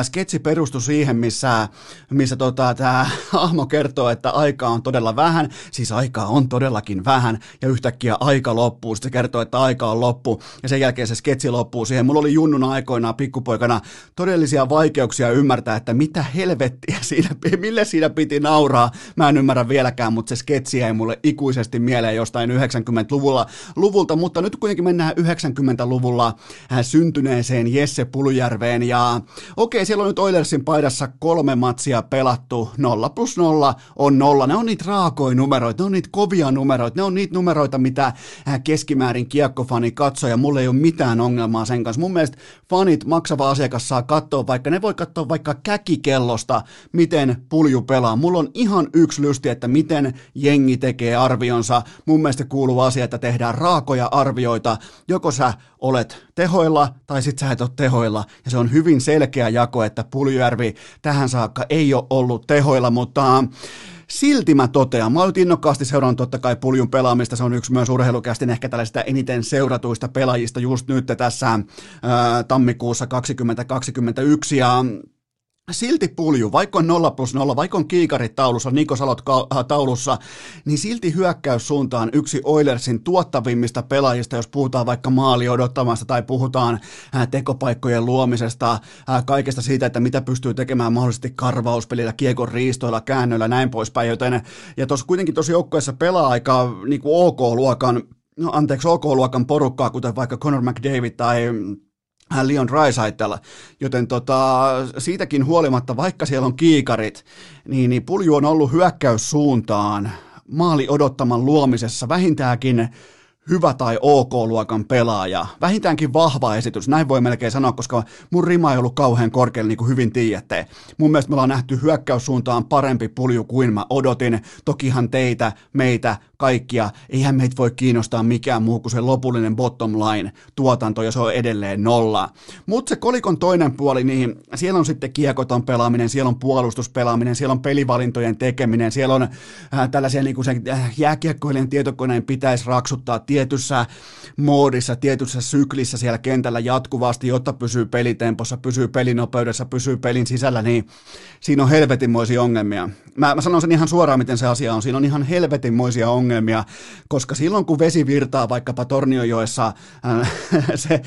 sketsi perustui siihen, missä, missä tota, tämä hahmo kertoo, että aikaa on todella vähän. Siis aikaa on todellakin vähän ja yhtäkkiä aika loppuu. Sitten se kertoo, että aika on loppu ja sen jälkeen se sketsi loppuu siihen. Mulla oli junnuna aikoinaan pikkupoika aikana todellisia vaikeuksia ymmärtää, että mitä helvettiä siinä, mille siinä piti nauraa. Mä en ymmärrä vieläkään, mutta se sketsi jäi mulle ikuisesti mieleen jostain 90-luvulla luvulta, mutta nyt kuitenkin mennään 90-luvulla äh, syntyneeseen Jesse Pulujärveen ja okei, siellä on nyt Oilersin paidassa kolme matsia pelattu, nolla plus nolla on nolla. Ne on niitä raakoja numeroita, ne on niitä kovia numeroita, ne on niitä numeroita, mitä äh, keskimäärin kiekkofani katsoo ja mulle ei ole mitään ongelmaa sen kanssa. Mun mielestä fanit maksava asiakas saa katsoa, vaikka ne voi katsoa vaikka käkikellosta, miten pulju pelaa. Mulla on ihan yksi lysti, että miten jengi tekee arvionsa. Mun mielestä kuuluu asia, että tehdään raakoja arvioita. Joko sä olet tehoilla tai sit sä et ole tehoilla. Ja se on hyvin selkeä jako, että Puljujärvi tähän saakka ei ole ollut tehoilla, mutta Silti mä totean, mä oon innokkaasti seurannut totta kai puljun pelaamista, se on yksi myös urheilukästin ehkä tällaisista eniten seuratuista pelaajista just nyt tässä ää, tammikuussa 2021 ja silti pulju, vaikka on 0 plus 0, vaikka on kiikarit taulussa, Niko Salot äh, taulussa, niin silti hyökkäyssuuntaan yksi Oilersin tuottavimmista pelaajista, jos puhutaan vaikka maali odottamasta tai puhutaan äh, tekopaikkojen luomisesta, äh, kaikesta siitä, että mitä pystyy tekemään mahdollisesti karvauspelillä, kiekon riistoilla, käännöillä, näin poispäin, joten ja tuossa kuitenkin tuossa joukkueessa pelaa aika niin OK-luokan, no anteeksi, OK-luokan porukkaa, kuten vaikka Conor McDavid tai Leon Raisaitella, joten tota, siitäkin huolimatta, vaikka siellä on kiikarit, niin, niin pulju on ollut hyökkäyssuuntaan maali odottaman luomisessa vähintäänkin hyvä tai ok-luokan pelaaja. Vähintäänkin vahva esitys, näin voi melkein sanoa, koska mun rima ei ollut kauhean korkealla, niin kuin hyvin tiedätte. Mun mielestä me ollaan nähty hyökkäyssuuntaan parempi pulju kuin mä odotin. Tokihan teitä, meitä, kaikkia, eihän meitä voi kiinnostaa mikään muu kuin se lopullinen bottom line tuotanto, ja se on edelleen nolla. Mutta se kolikon toinen puoli, niin siellä on sitten kiekoton pelaaminen, siellä on puolustuspelaaminen, siellä on pelivalintojen tekeminen, siellä on äh, tällaisia niin kuin se äh, jääkiekkoilijan tietokoneen pitäisi raksuttaa tietyssä moodissa, tietyssä syklissä siellä kentällä jatkuvasti, jotta pysyy pelitempossa, pysyy pelinopeudessa, pysyy pelin sisällä, niin siinä on helvetinmoisia ongelmia. Mä, mä sanon sen ihan suoraan, miten se asia on. Siinä on ihan helvetinmoisia ongelmia, koska silloin kun vesi virtaa vaikkapa Torniojoessa, äh, se,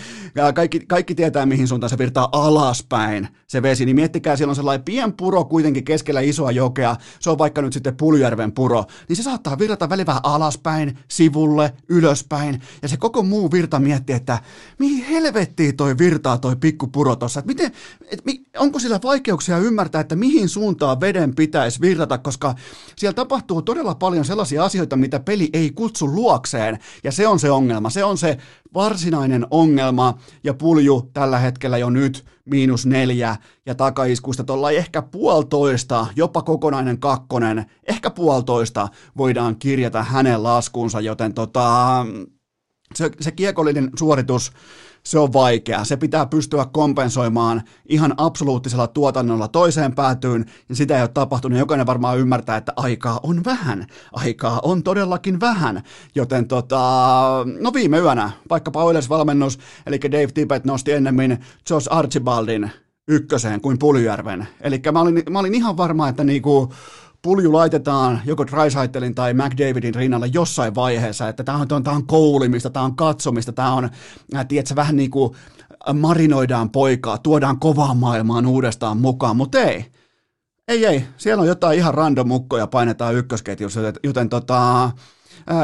kaikki, kaikki tietää mihin suuntaan se virtaa alaspäin se vesi, niin miettikää, siellä on sellainen pien puro kuitenkin keskellä isoa jokea, se on vaikka nyt sitten Puljärven puro, niin se saattaa virrata välillä alaspäin, sivulle, ylöspäin, ja se koko muu virta miettii, että mihin helvettiin toi virtaa toi pikku puro tossa, että miten, et, onko sillä vaikeuksia ymmärtää, että mihin suuntaan veden pitäisi virrata, koska siellä tapahtuu todella paljon sellaisia asioita, mitä peli ei kutsu luokseen, ja se on se ongelma, se on se varsinainen ongelma, ja pulju tällä hetkellä jo nyt miinus neljä, ja takaiskusta tuolla ehkä puolitoista, jopa kokonainen kakkonen, ehkä puolitoista voidaan kirjata hänen laskuunsa, joten tota, se, se kiekollinen suoritus, se on vaikea. Se pitää pystyä kompensoimaan ihan absoluuttisella tuotannolla toiseen päätyyn, ja sitä ei ole tapahtunut. Jokainen varmaan ymmärtää, että aikaa on vähän. Aikaa on todellakin vähän. Joten tota, no viime yönä, vaikkapa Oilers-valmennus, eli Dave Tippett nosti ennemmin Josh Archibaldin ykköseen kuin Puljärven. Eli mä olin, mä olin ihan varma, että niinku, pulju laitetaan joko Drysaitelin tai McDavidin rinnalle jossain vaiheessa, että tämä on, tämä on koulimista, tämä on katsomista, tämä on, tiedätkö, vähän niin kuin marinoidaan poikaa, tuodaan kovaan maailmaan uudestaan mukaan, mutta ei. Ei, ei. Siellä on jotain ihan random mukkoja painetaan ykkösketjussa, joten, tota,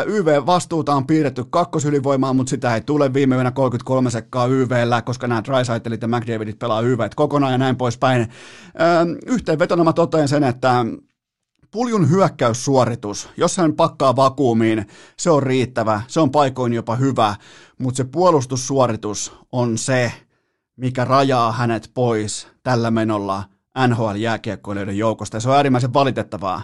YV-vastuuta on piirretty kakkosylivoimaan, mutta sitä ei tule viime yönä 33 sekkaa YVllä, koska nämä Drysaitelit ja McDavidit pelaa YV kokonaan ja näin poispäin. Yhteenvetona mä totean sen, että puljun hyökkäyssuoritus, jos hän pakkaa vakuumiin, se on riittävä, se on paikoin jopa hyvä, mutta se puolustussuoritus on se, mikä rajaa hänet pois tällä menolla NHL-jääkiekkoilijoiden joukosta, ja se on äärimmäisen valitettavaa.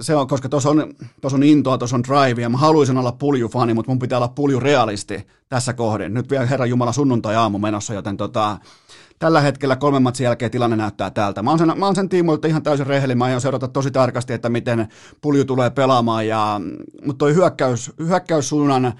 Se on, koska tuossa on, tos on intoa, tuossa on drivea. Mä haluaisin olla puljufani, mutta mun pitää olla puljurealisti tässä kohdin. Nyt vielä Herran Jumala sunnuntai-aamu menossa, joten tota, tällä hetkellä kolmen matsin jälkeen tilanne näyttää tältä. Mä oon sen, mä oon sen tiimoilta ihan täysin rehellinen, mä aion seurata tosi tarkasti, että miten pulju tulee pelaamaan, ja, mutta toi hyökkäys, hyökkäyssuunnan äh,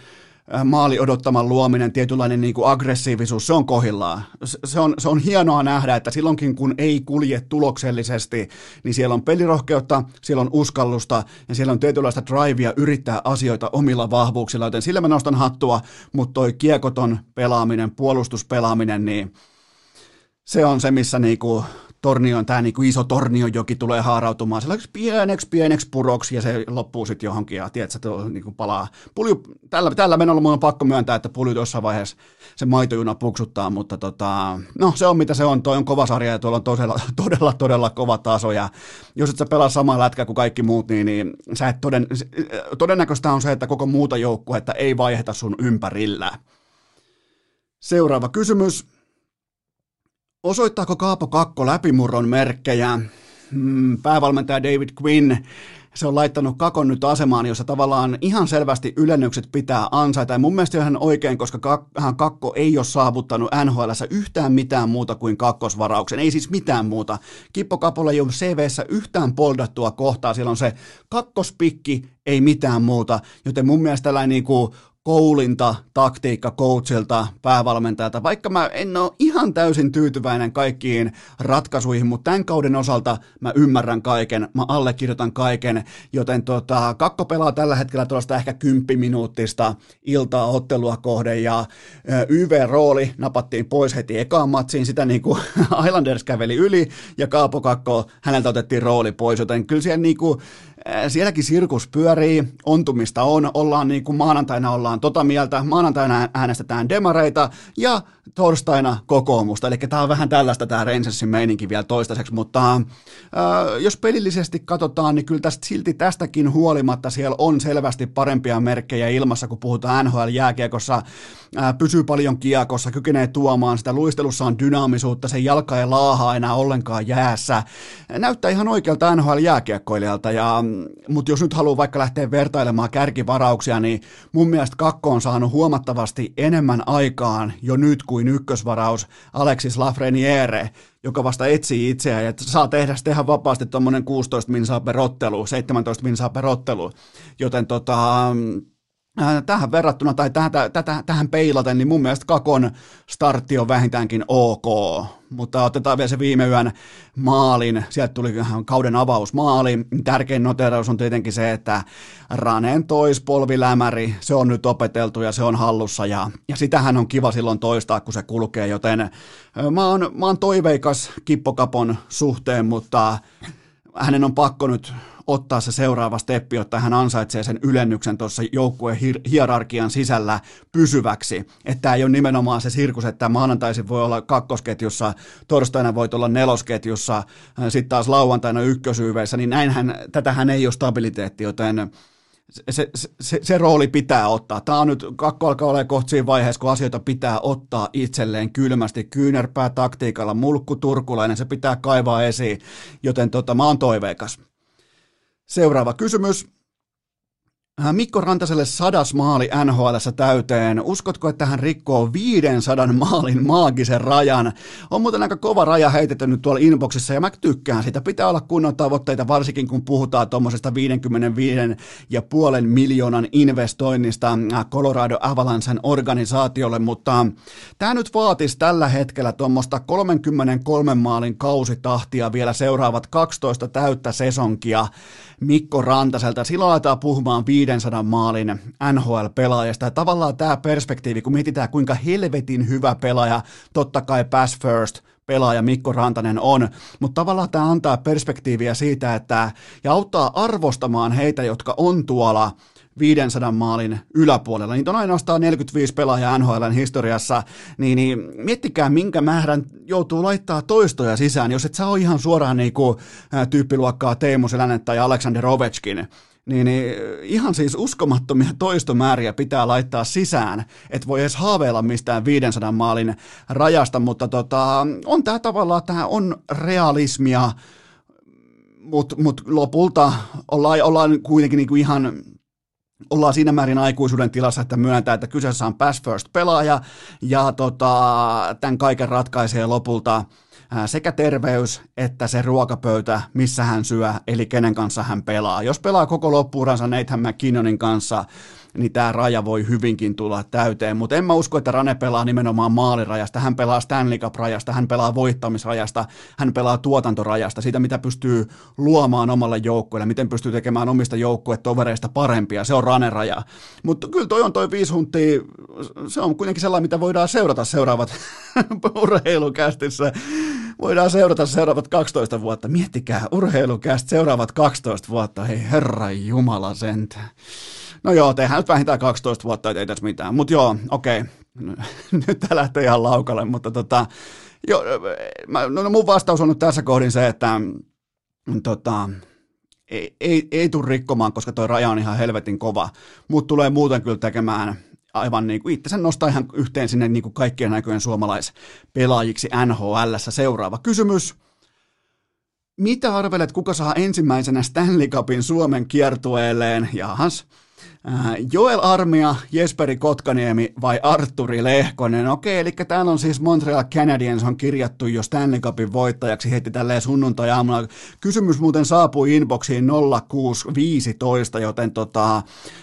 maali odottaman luominen, tietynlainen niin kuin aggressiivisuus, se on kohillaan. Se on, se on hienoa nähdä, että silloinkin kun ei kulje tuloksellisesti, niin siellä on pelirohkeutta, siellä on uskallusta ja siellä on tietynlaista drivea yrittää asioita omilla vahvuuksilla, joten sillä mä nostan hattua, mutta toi kiekoton pelaaminen, puolustuspelaaminen, niin se on se, missä niinku tornion, tämä niinku iso tornionjoki tulee haarautumaan sellaiseksi pieneksi, pieneksi puroksi ja se loppuu sitten johonkin ja tiedät, että se niinku palaa. Pulju, tällä, tällä menolla mun on pakko myöntää, että pulju jossain vaiheessa se maitojuna puksuttaa, mutta tota, no se on mitä se on, toi on kova sarja ja tuolla on todella, todella, todella kova taso ja jos et sä pelaa samaa lätkää kuin kaikki muut, niin, niin sä et toden, todennäköistä on se, että koko muuta joukkuetta ei vaiheta sun ympärillä. Seuraava kysymys. Osoittaako Kaapo Kakko läpimurron merkkejä? Hmm, päävalmentaja David Quinn se on laittanut Kakon nyt asemaan, jossa tavallaan ihan selvästi ylennykset pitää ansaita. Ja mun mielestä ihan oikein, koska hän Kakko ei ole saavuttanut nhl yhtään mitään muuta kuin kakkosvarauksen. Ei siis mitään muuta. Kippo Kapolla ei ole CVssä yhtään poldattua kohtaa. Siellä on se kakkospikki, ei mitään muuta. Joten mun mielestä tällainen niin kuin koulinta taktiikka coachilta, päävalmentajalta, vaikka mä en ole ihan täysin tyytyväinen kaikkiin ratkaisuihin, mutta tämän kauden osalta mä ymmärrän kaiken, mä allekirjoitan kaiken, joten tota, Kakko pelaa tällä hetkellä tuollaista ehkä kymppiminuuttista iltaa ottelua kohden ja YV-rooli napattiin pois heti ekaan matsiin, sitä niin kuin Islanders käveli yli ja Kaapo Kakko, häneltä otettiin rooli pois, joten kyllä siellä niin kuin, sielläkin sirkus pyörii, ontumista on, ollaan niin kuin maanantaina ollaan tota mieltä, maanantaina äänestetään demareita ja torstaina kokoomusta, eli tämä on vähän tällaista tämä Rangersin meininki vielä toistaiseksi, mutta äh, jos pelillisesti katsotaan, niin kyllä tästä silti tästäkin huolimatta siellä on selvästi parempia merkkejä ilmassa, kun puhutaan NHL-jääkiekossa, äh, pysyy paljon kiekossa, kykenee tuomaan sitä, luistelussa on dynaamisuutta, se jalka ei laahaa enää ollenkaan jäässä, näyttää ihan oikealta NHL-jääkiekkoilijalta, ja, mutta jos nyt haluaa vaikka lähteä vertailemaan kärkivarauksia, niin mun mielestä Kakko on saanut huomattavasti enemmän aikaan jo nyt kuin ykkösvaraus Alexis Lafreniere, joka vasta etsii itseään ja saa tehdä, tehdä vapaasti tuommoinen 16 minsaa per ottelu, 17 minsaa per ottelu, joten tota, tähän verrattuna tai tähän, tähän, tähän peilaten, niin mun mielestä Kakon startti on vähintäänkin ok, mutta otetaan vielä se viime yön maalin, sieltä tuli kauden avausmaali, tärkein noteraus on tietenkin se, että Ranen toispolvilämäri, se on nyt opeteltu ja se on hallussa. Ja, ja sitähän on kiva silloin toistaa, kun se kulkee, joten äh, mä oon, mä oon toiveikas Kippokapon suhteen, mutta hänen on pakko nyt ottaa se seuraava steppi, jotta hän ansaitsee sen ylennyksen tuossa joukkueen hierarkian sisällä pysyväksi. Että tämä ei ole nimenomaan se sirkus, että maanantaisin voi olla kakkosketjussa, torstaina voit olla nelosketjussa, äh, sitten taas lauantaina ykkösyyveissä, niin näinhän, tätähän ei ole stabiliteetti, joten se, se, se, se rooli pitää ottaa. Tämä on nyt, kakko alkaa olla kohta siinä vaiheessa, kun asioita pitää ottaa itselleen kylmästi, kyynärpää taktiikalla, mulkku turkulainen, se pitää kaivaa esiin, joten tota, mä oon toiveikas. Seuraava kysymys. Äh, Mikko Rantaselle sadas maali nhl täyteen. Uskotko, että hän rikkoo 500 maalin maagisen rajan? On muuten aika kova raja heitetty nyt tuolla inboxissa ja mä tykkään sitä. Pitää olla kunnon tavoitteita, varsinkin kun puhutaan tuommoisesta 55 ja puolen miljoonan investoinnista äh, Colorado Avalancen organisaatiolle, mutta tämä nyt vaatisi tällä hetkellä tuommoista 33 maalin kausitahtia vielä seuraavat 12 täyttä sesonkia. Mikko Rantaselta. Silloin aletaan puhumaan 500 maalin NHL-pelaajasta. Ja tavallaan tämä perspektiivi, kun mietitään kuinka helvetin hyvä pelaaja, totta kai pass first, pelaaja Mikko Rantanen on, mutta tavallaan tämä antaa perspektiiviä siitä, että ja auttaa arvostamaan heitä, jotka on tuolla 500 maalin yläpuolella. Niitä on ainoastaan 45 pelaajaa NHLn historiassa, niin, niin miettikää minkä määrän joutuu laittaa toistoja sisään, jos et sä ole ihan suoraan niin kuin, tyyppiluokkaa Teemu Selänen tai Alexander Ovechkin, niin, niin ihan siis uskomattomia toistomääriä pitää laittaa sisään, että voi edes haaveilla mistään 500 maalin rajasta, mutta tota, on tämä tavallaan, tämä on realismia, mutta mut lopulta ollaan, ollaan kuitenkin niinku ihan ollaan siinä määrin aikuisuuden tilassa, että myöntää, että kyseessä on pass first pelaaja ja tota, tämän kaiken ratkaisee lopulta sekä terveys että se ruokapöytä, missä hän syö, eli kenen kanssa hän pelaa. Jos pelaa koko loppuuransa Nathan McKinnonin kanssa, niin tämä raja voi hyvinkin tulla täyteen, mutta en mä usko, että Rane pelaa nimenomaan maalirajasta, hän pelaa Stanley Cup-rajasta, hän pelaa voittamisrajasta, hän pelaa tuotantorajasta, siitä mitä pystyy luomaan omalle joukkueelle, miten pystyy tekemään omista joukkuetovereista parempia, se on Rane-raja. Mutta kyllä toi on toi viisi se on kuitenkin sellainen, mitä voidaan seurata seuraavat urheilukästissä. Voidaan seurata seuraavat 12 vuotta. Miettikää, urheilukäst seuraavat 12 vuotta. Hei herra jumala sentään. No joo, tehdään nyt vähintään 12 vuotta, ei tässä mitään. Mutta joo, okei. Nyt tämä lähtee ihan laukalle, mutta tota, jo, mä, no mun vastaus on nyt tässä kohdin se, että tota, ei, ei, ei tule rikkomaan, koska tuo raja on ihan helvetin kova, mutta tulee muuten kyllä tekemään aivan niin kuin itse sen nostaa ihan yhteen sinne niin kuin kaikkien näköjen suomalaispelaajiksi NHL. Seuraava kysymys. Mitä arvelet, kuka saa ensimmäisenä Stanley Cupin Suomen kiertueelleen? Jahas. Äh, Joel Armia, Jesperi Kotkaniemi vai Arturi Lehkonen? Okei, eli täällä on siis Montreal Canadiens on kirjattu jo Stanley Cupin voittajaksi heti tälleen sunnuntai-aamuna. Kysymys muuten saapui inboxiin 0615, joten tota,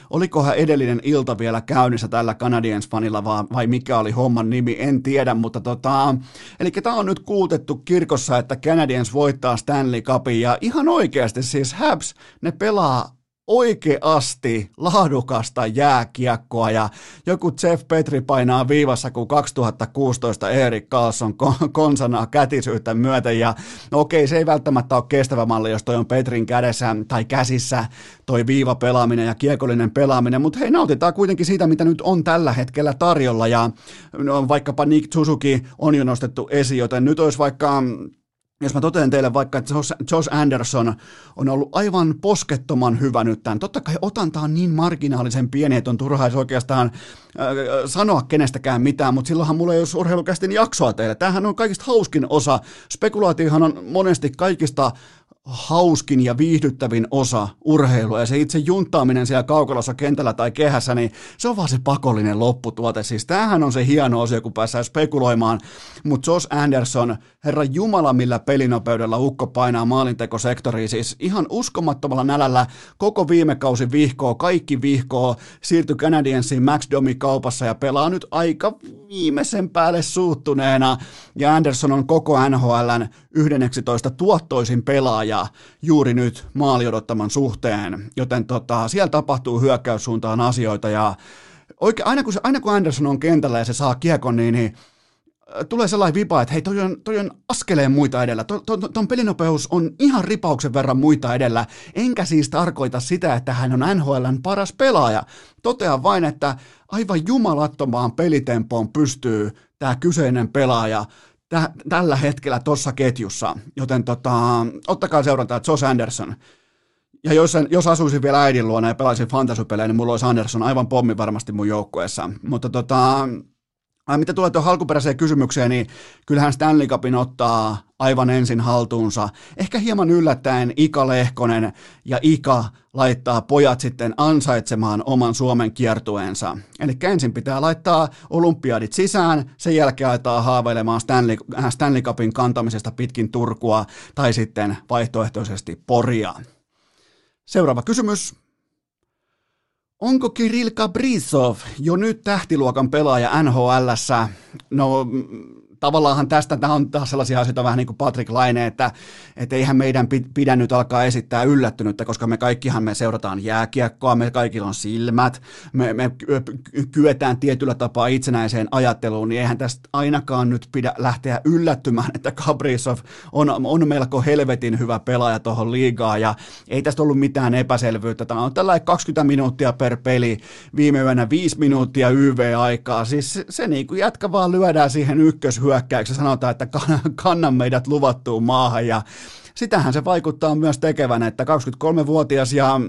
olikohan edellinen ilta vielä käynnissä tällä Canadiens-fanilla vai, vai mikä oli homman nimi, en tiedä, mutta tota, eli tämä on nyt kuultettu kirkossa, että Canadiens voittaa Stanley Cupin ja ihan oikeasti siis Habs, ne pelaa oikeasti laadukasta jääkiekkoa ja joku Jeff Petri painaa viivassa kuin 2016 Erik Carlson konsanaa kätisyyttä myöten. Ja no okei se ei välttämättä ole kestävä malli, jos toi on Petrin kädessä tai käsissä toi viivapelaaminen ja kiekollinen pelaaminen, mutta hei nautitaan kuitenkin siitä, mitä nyt on tällä hetkellä tarjolla. Ja no, vaikkapa Nick Suzuki on jo nostettu esiin, joten nyt olisi vaikka jos mä totean teille vaikka, että Josh Anderson on ollut aivan poskettoman hyvä nyt tämän. Totta kai otanta on niin marginaalisen pieni, että on turha oikeastaan äh, sanoa kenestäkään mitään, mutta silloinhan mulla ei olisi urheilukästin jaksoa teille. Tämähän on kaikista hauskin osa. Spekulaatiohan on monesti kaikista hauskin ja viihdyttävin osa urheilua. Ja se itse junttaaminen siellä kaukalossa kentällä tai kehässä, niin se on vaan se pakollinen lopputuote. Siis tämähän on se hieno osio, kun päässään spekuloimaan, mutta Josh Anderson, herra Jumala, millä pelinopeudella ukko painaa maalintekosektoriin, siis ihan uskomattomalla nälällä koko viime kausi vihkoo, kaikki vihkoo, siirtyi Canadiensiin Max Domi kaupassa ja pelaa nyt aika viimeisen päälle suuttuneena. Ja Anderson on koko NHLn 11 tuottoisin pelaaja juuri nyt maaliodottaman suhteen, joten tota, siellä tapahtuu hyökkäyssuuntaan asioita ja oikein, aina, kun se, aina kun Anderson on kentällä ja se saa kiekon, niin, niin tulee sellainen vipa, että hei, toi on, toi on askeleen muita edellä. Ton, ton, ton pelinopeus on ihan ripauksen verran muita edellä. Enkä siis tarkoita sitä, että hän on NHLn paras pelaaja. Totean vain, että aivan jumalattomaan pelitempoon pystyy tämä kyseinen pelaaja tä, tällä hetkellä tuossa ketjussa. Joten tota, ottakaa seurantaa Josh Anderson. Ja jos, jos asuisin vielä äidin luona ja pelaisin fantasy niin mulla olisi Anderson aivan pommi varmasti mun joukkueessa. Mutta tota, mitä tulee tuohon alkuperäiseen kysymykseen, niin kyllähän Stanley Cupin ottaa aivan ensin haltuunsa. Ehkä hieman yllättäen Ika Lehkonen ja Ika laittaa pojat sitten ansaitsemaan oman Suomen kiertueensa. Eli ensin pitää laittaa olympiadit sisään, sen jälkeen aletaan haaveilemaan Stanley, äh, Stanley Cupin kantamisesta pitkin Turkua tai sitten vaihtoehtoisesti Poria. Seuraava kysymys. Onko Kirill Kaprizov jo nyt tähtiluokan pelaaja NHLssä? No tavallaanhan tästä tämä on taas sellaisia asioita vähän niin kuin Patrick Laine, että, että eihän meidän pidä nyt alkaa esittää yllättynyttä, koska me kaikkihan me seurataan jääkiekkoa, me kaikilla on silmät, me, me kyetään tietyllä tapaa itsenäiseen ajatteluun, niin eihän tästä ainakaan nyt pidä lähteä yllättymään, että Kaprizov on, on melko helvetin hyvä pelaaja tuohon liigaan ja ei tästä ollut mitään epäselvyyttä. Tämä on tällainen 20 minuuttia per peli, viime yönä 5 minuuttia YV-aikaa, siis se, se niin kuin jätkä vaan lyödään siihen ykkös hyökkäyksessä. Sanotaan, että kannan meidät luvattuun maahan ja sitähän se vaikuttaa myös tekevän, että 23-vuotias ja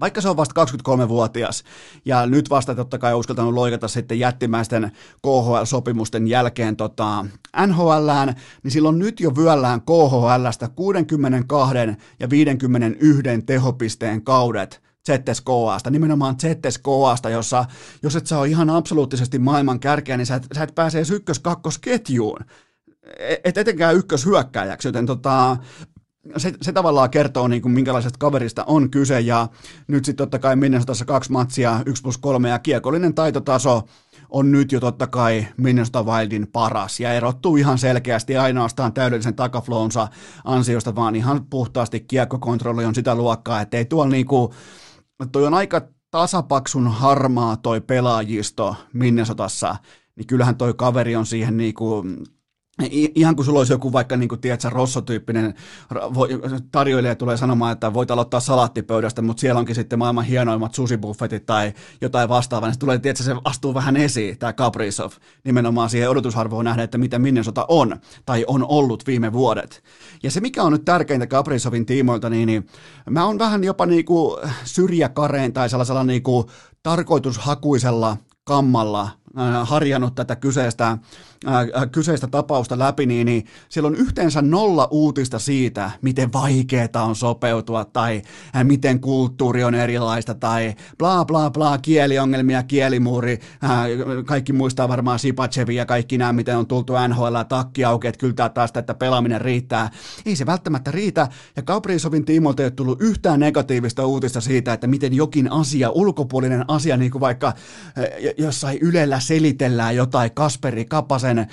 vaikka se on vasta 23-vuotias ja nyt vasta totta kai uskaltanut loikata sitten jättimäisten KHL-sopimusten jälkeen tota NHLään, niin silloin nyt jo vyöllään KHLstä 62 ja 51 tehopisteen kaudet ZSKAsta, nimenomaan ZSKAsta, jossa jos et ole ihan absoluuttisesti maailman kärkeä, niin sä et, sä et pääse edes ykkös-kakkosketjuun, et etenkään ykköshyökkääjäksi, joten tota, se, se tavallaan kertoo, niin kuin, minkälaisesta kaverista on kyse, ja nyt sitten totta kai Minnesotassa kaksi matsia, 1 plus 3, ja kiekollinen taitotaso on nyt jo totta kai Minnesota Wildin paras, ja erottuu ihan selkeästi ainoastaan täydellisen takaflonsa ansiosta, vaan ihan puhtaasti kiekkokontrolli on sitä luokkaa, että ei tuolla niinku, toi on aika tasapaksun harmaa toi pelaajisto Minnesotassa, niin kyllähän toi kaveri on siihen niinku Ihan kuin sulla olisi joku vaikka, niin kuin, tiedätkö, Rosso-tyyppinen tarjoilija tulee sanomaan, että voit aloittaa salaattipöydästä, mutta siellä onkin sitten maailman hienoimmat susibuffetit tai jotain vastaavaa, niin tulee, tiedätkö, se astuu vähän esiin, tämä Kaprizov, nimenomaan siihen odotusarvoon nähdä, että mitä Minnesota on tai on ollut viime vuodet. Ja se, mikä on nyt tärkeintä Kaprizovin tiimoilta, niin, niin mä oon vähän jopa niin kuin syrjäkareen tai sellaisella niin kuin tarkoitushakuisella kammalla harjannut tätä kyseistä kyseistä tapausta läpi, niin, niin siellä on yhteensä nolla uutista siitä, miten vaikeaa on sopeutua tai miten kulttuuri on erilaista tai bla bla bla, kieliongelmia, kielimuuri, kaikki muistaa varmaan Sipachevi ja kaikki nämä, miten on tultu NHL takki auki, että kyllä taas että pelaaminen riittää. Ei se välttämättä riitä, ja Kaprizovin tiimoilta ei ole tullut yhtään negatiivista uutista siitä, että miten jokin asia, ulkopuolinen asia, niin kuin vaikka jossain Ylellä selitellään jotain Kasperi Kapasen sen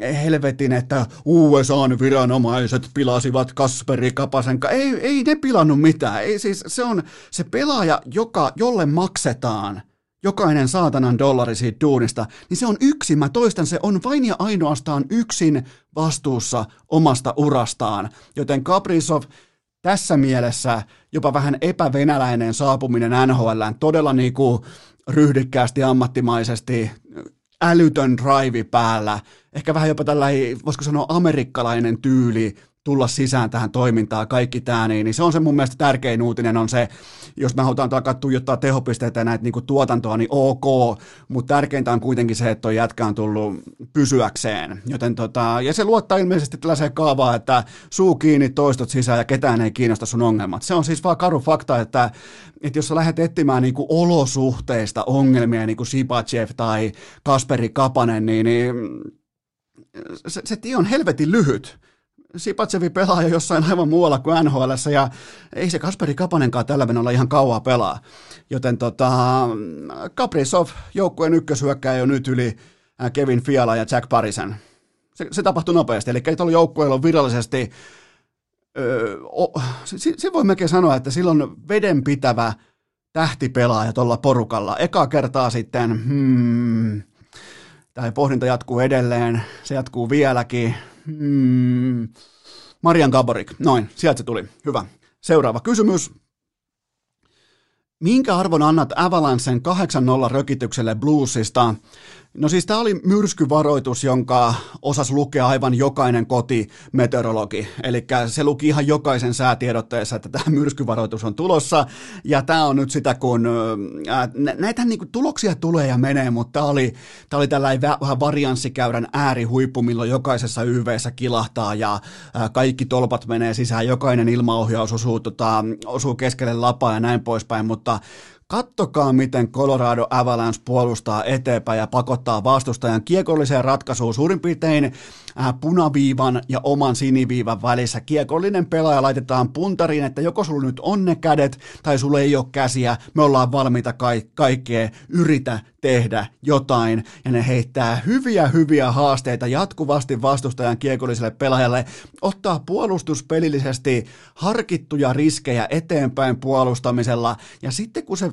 helvetin, että USAn viranomaiset pilasivat Kasperi Kapasen ei, ei ne pilannut mitään. Ei, siis se on se pelaaja, joka, jolle maksetaan jokainen saatanan dollari siitä duunista, niin se on yksin, mä toistan, se on vain ja ainoastaan yksin vastuussa omasta urastaan. Joten Kaprizov tässä mielessä jopa vähän epävenäläinen saapuminen NHLään, todella niin kuin ryhdikkäästi, ammattimaisesti, älytön drive päällä, ehkä vähän jopa tällainen, voisiko sanoa amerikkalainen tyyli tulla sisään tähän toimintaan, kaikki tämä, niin, niin se on se mun mielestä tärkein uutinen on se, jos me halutaan alkaa tuijottaa tehopisteitä ja näitä niin kuin tuotantoa, niin ok, mutta tärkeintä on kuitenkin se, että tuo jätkä on tullut pysyäkseen, joten tota, ja se luottaa ilmeisesti tällaiseen kaavaan, että suu kiinni, toistot sisään ja ketään ei kiinnosta sun ongelmat. Se on siis vaan karu fakta, että, että jos sä lähdet etsimään niin kuin olosuhteista ongelmia, niin kuin Sipachev tai Kasperi Kapanen, niin, niin se, se tie on helvetin lyhyt. Sipatsevi pelaa jo jossain aivan muualla kuin NHL, ja ei se Kasperi Kapanenkaan tällä menolla ihan kauaa pelaa. Joten tota, Kaprizov, joukkueen ykköshyökkäjä jo nyt yli äh, Kevin Fiala ja Jack Parisen. Se, se tapahtui nopeasti, eli tuolla joukkueella virallisesti, öö, o, se, se voi melkein sanoa, että silloin vedenpitävä tähtipelaaja tuolla porukalla. Eka kertaa sitten, hmm, tämä pohdinta jatkuu edelleen, se jatkuu vieläkin, Hmm. Marian Gaborik. Noin, sieltä se tuli. Hyvä. Seuraava kysymys. Minkä arvon annat Avalancen 8-0 rökitykselle Bluesista? No siis tämä oli myrskyvaroitus, jonka osas lukea aivan jokainen kotimeteorologi. Eli se luki ihan jokaisen säätiedotteessa, että tämä myrskyvaroitus on tulossa. Ja tämä on nyt sitä, kun ää, näitä niin kuin, tuloksia tulee ja menee, mutta tämä oli, tämä oli tällainen vähän varianssikäyrän äärihuippu, milloin jokaisessa YVssä kilahtaa ja ää, kaikki tolpat menee sisään, jokainen ilmaohjaus osuu, tota, osuu keskelle lapaa ja näin poispäin, mutta Kattokaa, miten Colorado Avalanche puolustaa eteenpäin ja pakottaa vastustajan kiekolliseen ratkaisuun suurin piirtein äh, punaviivan ja oman siniviivan välissä. Kiekollinen pelaaja laitetaan puntariin, että joko sulla nyt on ne kädet tai sulla ei ole käsiä, me ollaan valmiita ka- kaikkea, yritä tehdä jotain, ja ne heittää hyviä, hyviä haasteita jatkuvasti vastustajan kiekolliselle pelaajalle, ottaa puolustuspelillisesti harkittuja riskejä eteenpäin puolustamisella, ja sitten kun se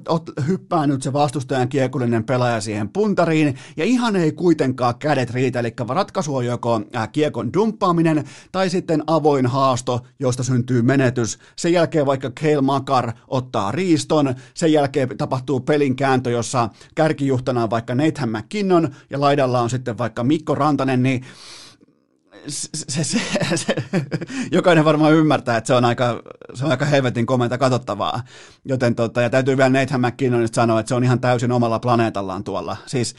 hyppää nyt se vastustajan kiekollinen pelaaja siihen puntariin, ja ihan ei kuitenkaan kädet riitä, eli ratkaisu on joko kiekon dumppaaminen, tai sitten avoin haasto, josta syntyy menetys. Sen jälkeen vaikka Kale Makar ottaa riiston, sen jälkeen tapahtuu pelin kääntö, jossa kärkijuhta puhtana on vaikka Nathan McKinnon ja laidalla on sitten vaikka Mikko Rantanen, niin se, se, se, jokainen varmaan ymmärtää, että se on aika, se on aika helvetin komenta katsottavaa. Joten tota, ja täytyy vielä Nathan McKinnonista sanoa, että se on ihan täysin omalla planeetallaan tuolla. Siis,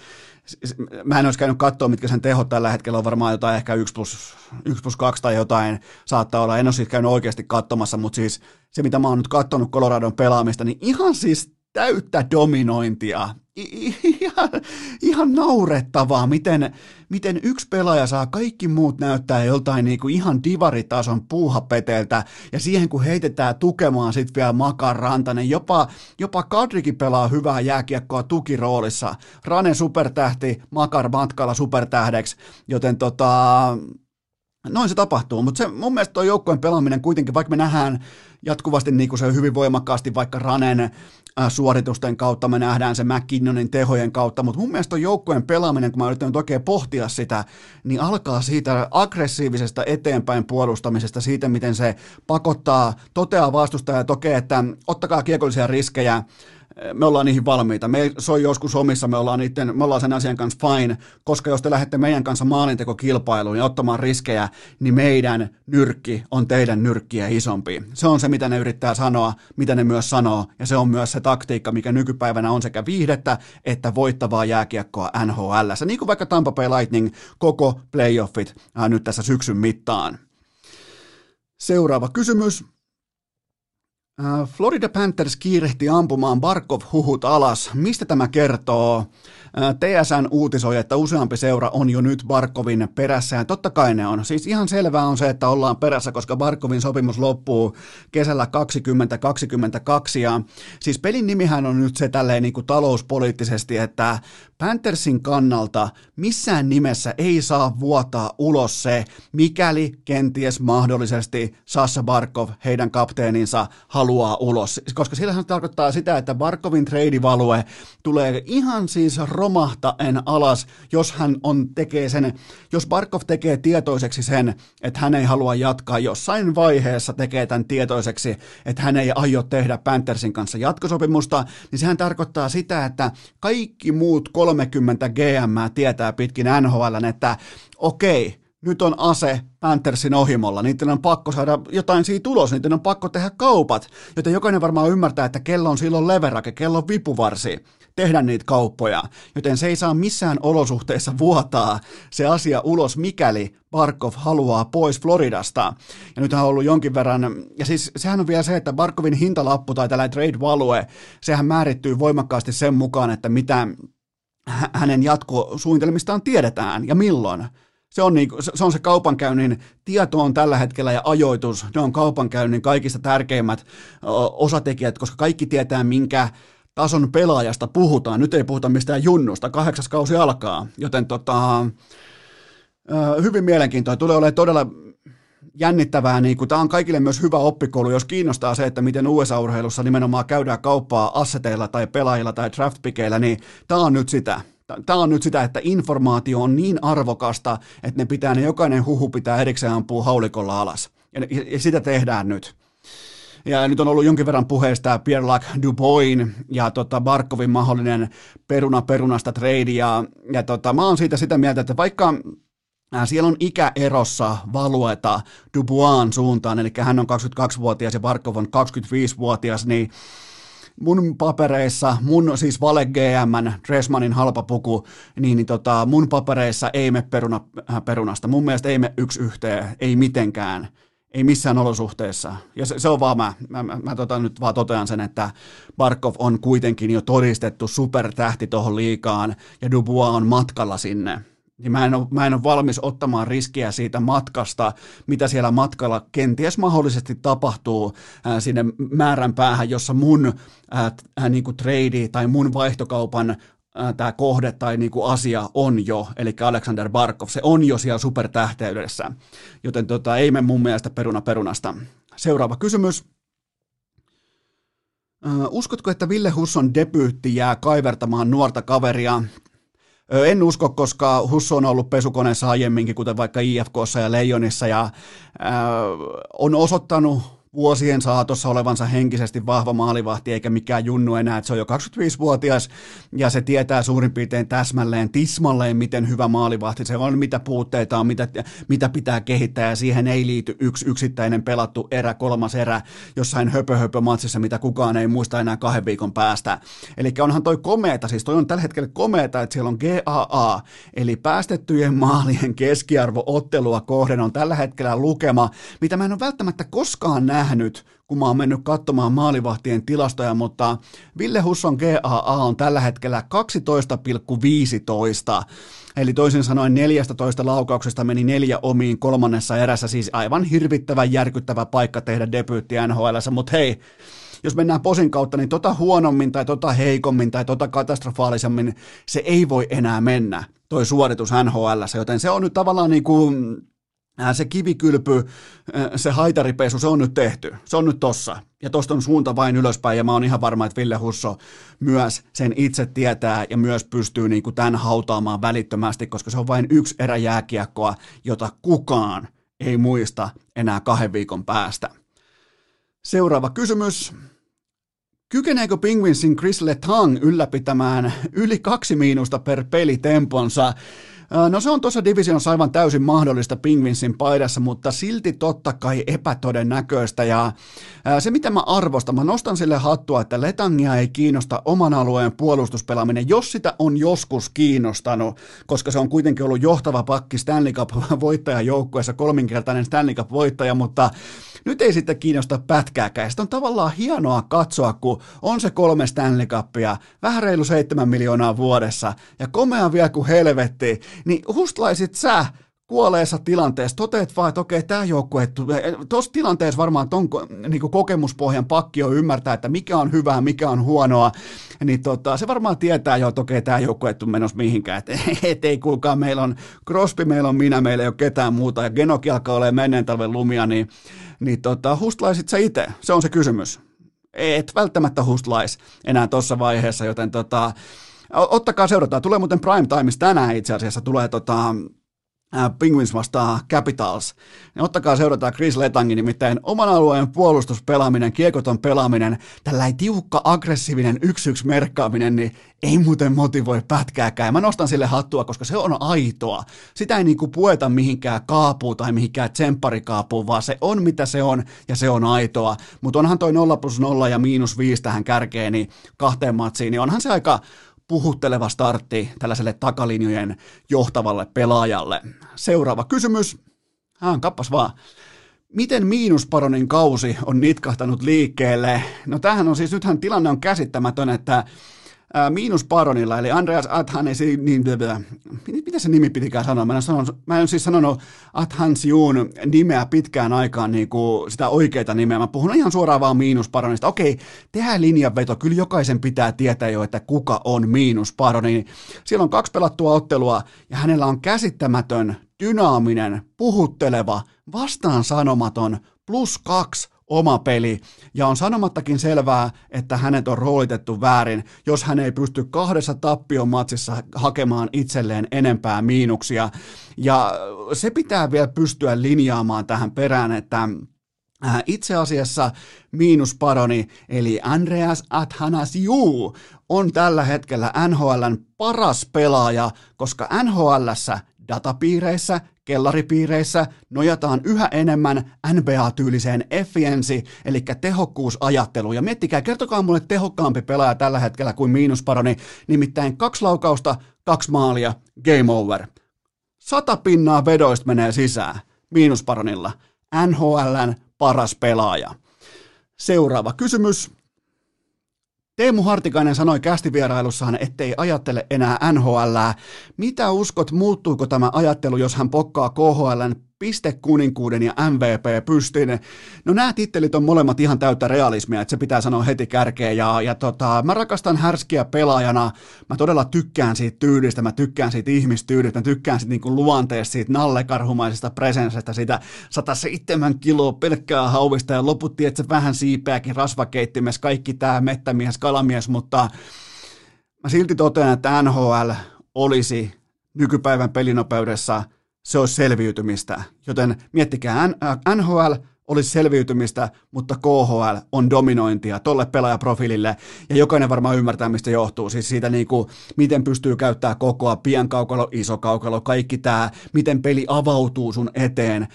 siis mä en olisi käynyt katsoa, mitkä sen tehot tällä hetkellä on varmaan jotain ehkä 1 plus, 1 plus 2 tai jotain saattaa olla. En ole siis käynyt oikeasti katsomassa, mutta siis se, mitä mä oon nyt katsonut Coloradon pelaamista, niin ihan siis täyttä dominointia. Ihan, ihan naurettavaa, miten, miten yksi pelaaja saa kaikki muut näyttää joltain niin kuin ihan divaritason puuhapeteltä, ja siihen kun heitetään tukemaan sitten vielä Makar Rantanen, jopa, jopa Kadrikin pelaa hyvää jääkiekkoa tukiroolissa. Rane supertähti, Makar matkalla supertähdeksi, joten tota, noin se tapahtuu, mutta se, mun mielestä tuo joukkojen pelaaminen kuitenkin, vaikka me nähdään jatkuvasti niin kuin se hyvin voimakkaasti vaikka Ranen Äh, suoritusten kautta, me nähdään se McKinnonin tehojen kautta, mutta mun mielestä joukkueen pelaaminen, kun mä yritän oikein pohtia sitä, niin alkaa siitä aggressiivisesta eteenpäin puolustamisesta, siitä miten se pakottaa, toteaa vastustaja ja tokee, että ottakaa kiekollisia riskejä, me ollaan niihin valmiita. Me soi joskus omissa, me ollaan, niiden, me ollaan sen asian kanssa fine, koska jos te lähdette meidän kanssa maalintekokilpailuun ja ottamaan riskejä, niin meidän nyrkki on teidän nyrkkiä isompi. Se on se, mitä ne yrittää sanoa, mitä ne myös sanoo, ja se on myös se taktiikka, mikä nykypäivänä on sekä viihdettä että voittavaa jääkiekkoa NHL. Niin kuin vaikka Tampa Bay Lightning koko playoffit äh, nyt tässä syksyn mittaan. Seuraava kysymys. Äh, Florida Panthers kiirehti ampumaan Barkov-huhut alas. Mistä tämä kertoo? Äh, TSN uutisoi, että useampi seura on jo nyt Barkovin perässä, ja totta kai ne on. Siis ihan selvää on se, että ollaan perässä, koska Barkovin sopimus loppuu kesällä 2022, ja siis pelin nimihän on nyt se tälleen niin kuin talouspoliittisesti, että Panthersin kannalta missään nimessä ei saa vuotaa ulos se, mikäli kenties mahdollisesti Sassa Barkov, heidän kapteeninsa, haluaa ulos. Koska sillähän tarkoittaa sitä, että Barkovin treidivalue tulee ihan siis romahtaen alas, jos hän on, tekee sen, jos Barkov tekee tietoiseksi sen, että hän ei halua jatkaa jossain vaiheessa tekee tämän tietoiseksi, että hän ei aio tehdä Panthersin kanssa jatkosopimusta, niin sehän tarkoittaa sitä, että kaikki muut 30 GM tietää pitkin NHL, että okei, nyt on ase Panthersin ohimolla, niiden on pakko saada jotain siitä ulos, niiden on pakko tehdä kaupat, joten jokainen varmaan ymmärtää, että kello on silloin leverake, kello on vipuvarsi. Tehdä niitä kauppoja, joten se ei saa missään olosuhteessa vuotaa se asia ulos, mikäli Barkov haluaa pois Floridasta. Ja nyt on ollut jonkin verran, ja siis sehän on vielä se, että Barkovin hintalappu tai tällainen trade value, sehän määrittyy voimakkaasti sen mukaan, että mitä hänen jatkosuunnitelmistaan tiedetään ja milloin. Se on, niin, se on se kaupankäynnin tieto on tällä hetkellä ja ajoitus, ne on kaupankäynnin kaikista tärkeimmät osatekijät, koska kaikki tietää, minkä tason pelaajasta puhutaan. Nyt ei puhuta mistään junnusta, kahdeksas kausi alkaa, joten tota, hyvin mielenkiintoinen. Tulee olemaan todella jännittävää, niin kuin, tämä on kaikille myös hyvä oppikoulu, jos kiinnostaa se, että miten USA-urheilussa nimenomaan käydään kauppaa asseteilla tai pelaajilla tai draftpikeillä, niin tämä on nyt sitä. Tämä on nyt sitä, että informaatio on niin arvokasta, että ne pitää, ne jokainen huhu pitää erikseen ampua haulikolla alas. Ja, ja sitä tehdään nyt. ja nyt on ollut jonkin verran puheesta Pierre-Luc Duboin ja tota Barkovin mahdollinen peruna perunasta trade, ja, ja tota, mä oon siitä sitä mieltä, että vaikka siellä on ikäerossa valueta Duboin suuntaan, eli hän on 22-vuotias ja Barkov on 25-vuotias, niin mun papereissa, mun siis vale GM, Dressmanin halpa puku, niin, niin tota, mun papereissa ei me peruna, äh, perunasta. Mun mielestä ei me yksi yhteen, ei mitenkään. Ei missään olosuhteessa. Ja se, se on vaan mä. Mä, mä, mä tota, nyt vaan totean sen, että Barkov on kuitenkin jo todistettu supertähti tuohon liikaan ja Dubois on matkalla sinne niin mä en, ole, mä en ole valmis ottamaan riskiä siitä matkasta, mitä siellä matkalla kenties mahdollisesti tapahtuu ää, sinne määrän päähän, jossa mun ää, ää, niin trade tai mun vaihtokaupan tämä kohde tai niin kuin asia on jo, eli Alexander Barkov, se on jo siellä supertähteydessä, joten tota, ei me mun mielestä peruna perunasta. Seuraava kysymys. Uskotko, että Ville Husson debyytti jää kaivertamaan nuorta kaveria? En usko, koska Husso on ollut pesukoneessa aiemminkin, kuten vaikka IFKssa ja Leijonissa, ja äh, on osoittanut vuosien saatossa olevansa henkisesti vahva maalivahti, eikä mikään junnu enää, että se on jo 25-vuotias ja se tietää suurin piirtein täsmälleen, tismalleen, miten hyvä maalivahti se on, mitä puutteita on, mitä, mitä pitää kehittää ja siihen ei liity yksi yksittäinen pelattu erä, kolmas erä jossain höpö, höpö matsissa, mitä kukaan ei muista enää kahden viikon päästä. Eli onhan toi komeeta, siis toi on tällä hetkellä komeeta, että siellä on GAA, eli päästettyjen maalien keskiarvo ottelua kohden on tällä hetkellä lukema, mitä mä en ole välttämättä koskaan nähnyt nähnyt, kun mä oon mennyt katsomaan maalivahtien tilastoja, mutta Ville Husson GAA on tällä hetkellä 12,15. Eli toisin sanoen 14 laukauksesta meni neljä omiin kolmannessa erässä, siis aivan hirvittävän järkyttävä paikka tehdä debyytti NHL, mutta hei, jos mennään posin kautta, niin tota huonommin tai tota heikommin tai tota katastrofaalisemmin se ei voi enää mennä, toi suoritus NHL, joten se on nyt tavallaan niin kuin se kivikylpy, se haitaripesu, se on nyt tehty. Se on nyt tossa. Ja tosta on suunta vain ylöspäin ja mä oon ihan varma, että Ville Husso myös sen itse tietää ja myös pystyy niin kuin tämän hautaamaan välittömästi, koska se on vain yksi erä jääkiekkoa, jota kukaan ei muista enää kahden viikon päästä. Seuraava kysymys. Kykeneekö Penguinsin Chris Letang ylläpitämään yli kaksi miinusta per peli temponsa? No se on tuossa divisioonassa aivan täysin mahdollista Pingvinsin paidassa, mutta silti totta kai epätodennäköistä. Ja se mitä mä arvostan, mä nostan sille hattua, että Letangia ei kiinnosta oman alueen puolustuspelaaminen, jos sitä on joskus kiinnostanut, koska se on kuitenkin ollut johtava pakki Stanley Cup-voittajajoukkueessa, kolminkertainen Stanley Cup-voittaja, mutta nyt ei sitten kiinnosta pätkääkään. Sitten on tavallaan hienoa katsoa, kun on se kolme Stanley Cupia, vähän reilu seitsemän miljoonaa vuodessa, ja komea vielä kuin helvetti, niin hustlaisit sä kuoleessa tilanteessa, toteet vaan, että okei, tämä joukkue, tuossa tilanteessa varmaan ton niin kokemuspohjan pakki on ymmärtää, että mikä on hyvää, mikä on huonoa, niin tota, se varmaan tietää jo, että okei, tämä joukkue ei menossa mihinkään, että et ei kuulkaa, meillä on Crosby, meillä on minä, meillä ei ole ketään muuta, ja Genoki alkaa olemaan menneen talven lumia, niin, niin tota, hustlaisit sä itse, se on se kysymys. Et välttämättä hustlais enää tuossa vaiheessa, joten tota, ottakaa seurataan. Tulee muuten prime timeissa tänään itse asiassa, tulee tota, Penguins vastaa Capitals. Ja ottakaa seurataan Chris Letangin, nimittäin oman alueen puolustuspelaaminen, kiekoton pelaaminen, tällainen tiukka, aggressiivinen yksi-yksi merkkaaminen, niin ei muuten motivoi pätkääkään. Mä nostan sille hattua, koska se on aitoa. Sitä ei niinku pueta mihinkään kaapuun tai mihinkään tsempparikaapuun, vaan se on mitä se on ja se on aitoa. Mutta onhan toi 0 plus 0 ja miinus 5 tähän kärkeen, niin kahteen matsiin, niin onhan se aika puhutteleva startti tällaiselle takalinjojen johtavalle pelaajalle. Seuraava kysymys. Hän kappas vaan. Miten miinusparonin kausi on nitkahtanut liikkeelle? No tämähän on siis, nythän tilanne on käsittämätön, että Miinus Baronilla, eli Andreas Athanesi, niin, mitä se nimi pitikään sanoa? Mä en, sanon, mä en siis sanonut Athansiun nimeä pitkään aikaan niin kuin sitä oikeita nimeä. Mä puhun ihan suoraan vaan Miinus Baronista. Okei, tehdään linjanveto. Kyllä jokaisen pitää tietää jo, että kuka on Miinus Baroni. Siellä on kaksi pelattua ottelua ja hänellä on käsittämätön, dynaaminen, puhutteleva, vastaan sanomaton, plus kaksi oma peli, ja on sanomattakin selvää, että hänet on roolitettu väärin, jos hän ei pysty kahdessa tappiomatsissa hakemaan itselleen enempää miinuksia. Ja se pitää vielä pystyä linjaamaan tähän perään, että Äh, itse asiassa miinusparoni, eli Andreas Athanasiu, on tällä hetkellä NHLn paras pelaaja, koska NHLssä datapiireissä, kellaripiireissä nojataan yhä enemmän NBA-tyyliseen efficiency, eli tehokkuusajatteluun. Ja miettikää, kertokaa mulle tehokkaampi pelaaja tällä hetkellä kuin miinusparoni, nimittäin kaksi laukausta, kaksi maalia, game over. Sata pinnaa vedoista menee sisään miinusparonilla. NHLn paras pelaaja. Seuraava kysymys. Teemu Hartikainen sanoi kästivierailussaan, ettei ajattele enää NHL. Mitä uskot, muuttuuko tämä ajattelu, jos hän pokkaa KHLn pistekuninkuuden ja MVP pystin. No nämä tittelit on molemmat ihan täyttä realismia, että se pitää sanoa heti kärkeen. Ja, ja tota, mä rakastan härskiä pelaajana. Mä todella tykkään siitä tyylistä, mä tykkään siitä ihmistyylistä, mä tykkään siitä niinku luonteesta, siitä nallekarhumaisesta presensestä, siitä 107 kiloa pelkkää hauvista ja loputti, että se vähän siipeäkin rasvakeittimessä, kaikki tämä mettämies, kalamies, mutta mä silti totean, että NHL olisi nykypäivän pelinopeudessa – se olisi selviytymistä. Joten miettikää, NHL olisi selviytymistä, mutta KHL on dominointia tolle pelaajaprofiilille, ja jokainen varmaan ymmärtää, mistä johtuu. Siis siitä, niin kuin, miten pystyy käyttämään kokoa, pienkaukalo, iso kaukalo, kaikki tämä, miten peli avautuu sun eteen.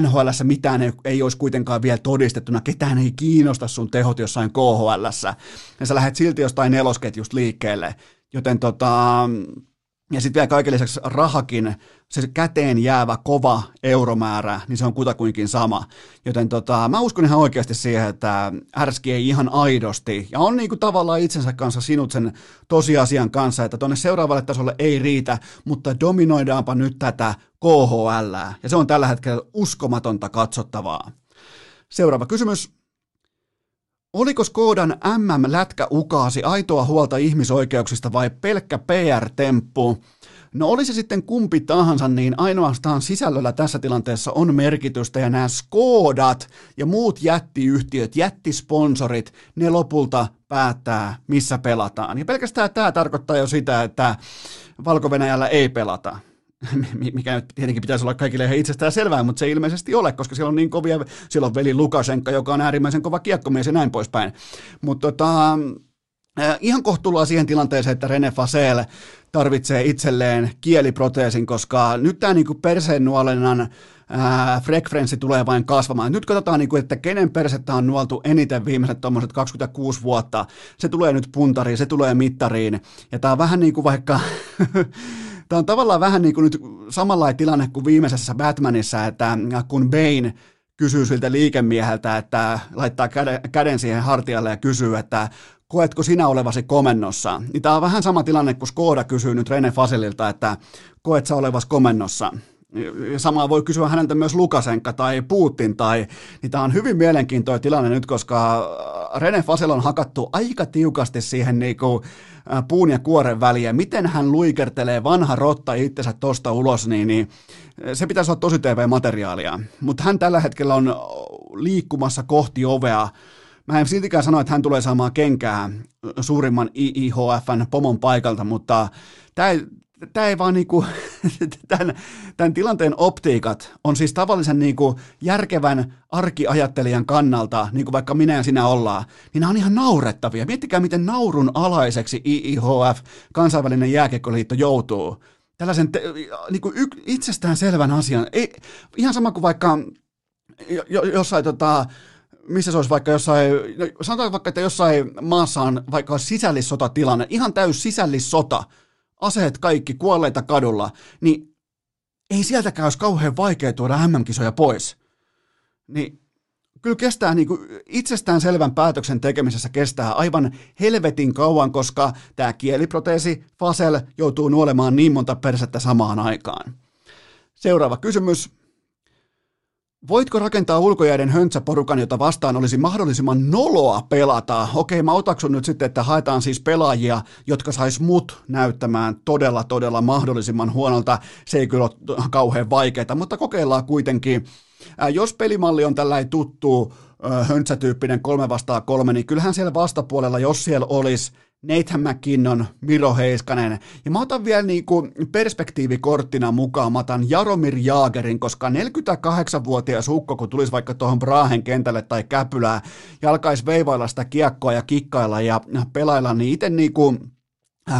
NHL mitään ei, ei olisi kuitenkaan vielä todistettuna, ketään ei kiinnosta sun tehot jossain KHL, ja sä lähdet silti jostain nelosketjusta liikkeelle. Joten tota, ja sitten vielä kaiken lisäksi rahakin, se käteen jäävä kova euromäärä, niin se on kutakuinkin sama. Joten tota, mä uskon ihan oikeasti siihen, että Härski ei ihan aidosti, ja on niinku tavallaan itsensä kanssa sinut sen tosiasian kanssa, että tuonne seuraavalle tasolle ei riitä, mutta dominoidaanpa nyt tätä KHL, ja se on tällä hetkellä uskomatonta katsottavaa. Seuraava kysymys. Oliko Skodan MM-lätkä ukaasi aitoa huolta ihmisoikeuksista vai pelkkä PR-temppu? No oli se sitten kumpi tahansa, niin ainoastaan sisällöllä tässä tilanteessa on merkitystä ja nämä Skodat ja muut jättiyhtiöt, jättisponsorit, ne lopulta päättää, missä pelataan. Ja pelkästään tämä tarkoittaa jo sitä, että valko ei pelata mikä nyt tietenkin pitäisi olla kaikille ihan itsestään selvää, mutta se ei ilmeisesti ole, koska siellä on niin kovia, siellä on veli Lukashenka, joka on äärimmäisen kova kiekkomies ja näin poispäin. Mutta tota, äh, ihan kohtuulla siihen tilanteeseen, että Rene Fasel tarvitsee itselleen kieliproteesin, koska nyt tämä niinku perseen nuolennan frekvenssi tulee vain kasvamaan. Nyt katsotaan, niinku, että kenen persettä on nuoltu eniten viimeiset 26 vuotta. Se tulee nyt puntariin, se tulee mittariin. Ja tämä on vähän niin kuin vaikka Tämä on tavallaan vähän niin kuin nyt samanlainen tilanne kuin viimeisessä Batmanissa, että kun Bane kysyy siltä liikemieheltä, että laittaa käden, käden siihen hartialle ja kysyy, että koetko sinä olevasi komennossa? Niin tämä on vähän sama tilanne kuin Skoda kysyy nyt Rene Fasililta, että koet sä olevasi komennossa? Samaa voi kysyä häneltä myös Lukasenka tai Putin tai, niin tämä on hyvin mielenkiintoinen tilanne nyt, koska Rene Fasel on hakattu aika tiukasti siihen niin kuin, puun ja kuoren väliä. Miten hän luikertelee vanha rotta itsensä tosta ulos, niin, niin se pitäisi olla tosi TV-materiaalia. Mutta hän tällä hetkellä on liikkumassa kohti ovea. Mä en siltikään sano, että hän tulee saamaan kenkää suurimman IIHFn pomon paikalta, mutta tämä tämä ei vaan niinku, tämän, tämän tilanteen optiikat on siis tavallisen niinku järkevän arkiajattelijan kannalta, niin kuin vaikka minä ja sinä ollaan, niin nämä on ihan naurettavia. Miettikää, miten naurun alaiseksi IIHF, kansainvälinen jääkiekkoliitto, joutuu. Tällaisen te, niinku y, itsestään selvän asian. Ei, ihan sama kuin vaikka jo, jossain tota, missä se olisi vaikka jossain, no sanotaan vaikka, että jossain maassa on vaikka sisällissotatilanne, ihan täys sisällissota, aseet kaikki, kuolleita kadulla, niin ei sieltäkään olisi kauhean vaikea tuoda MM-kisoja pois. Niin kyllä kestää niin kuin itsestään selvän päätöksen tekemisessä kestää aivan helvetin kauan, koska tämä kieliproteesi Fasel joutuu nuolemaan niin monta persettä samaan aikaan. Seuraava kysymys. Voitko rakentaa ulkojäiden höntsäporukan, jota vastaan olisi mahdollisimman noloa pelata? Okei, mä otaksun nyt sitten, että haetaan siis pelaajia, jotka sais mut näyttämään todella, todella mahdollisimman huonolta. Se ei kyllä ole kauhean vaikeaa, mutta kokeillaan kuitenkin. Jos pelimalli on tällainen tuttu höntsätyyppinen kolme vastaa kolme, niin kyllähän siellä vastapuolella, jos siellä olisi Nathan McKinnon, Miro Heiskanen. Ja mä otan vielä niin kuin perspektiivikorttina mukaan, mä otan Jaromir Jaagerin, koska 48-vuotias ukko, kun tulisi vaikka tuohon Brahen kentälle tai Käpylää, ja alkaisi veivailla sitä kiekkoa ja kikkailla ja pelailla, niin itse niin kuin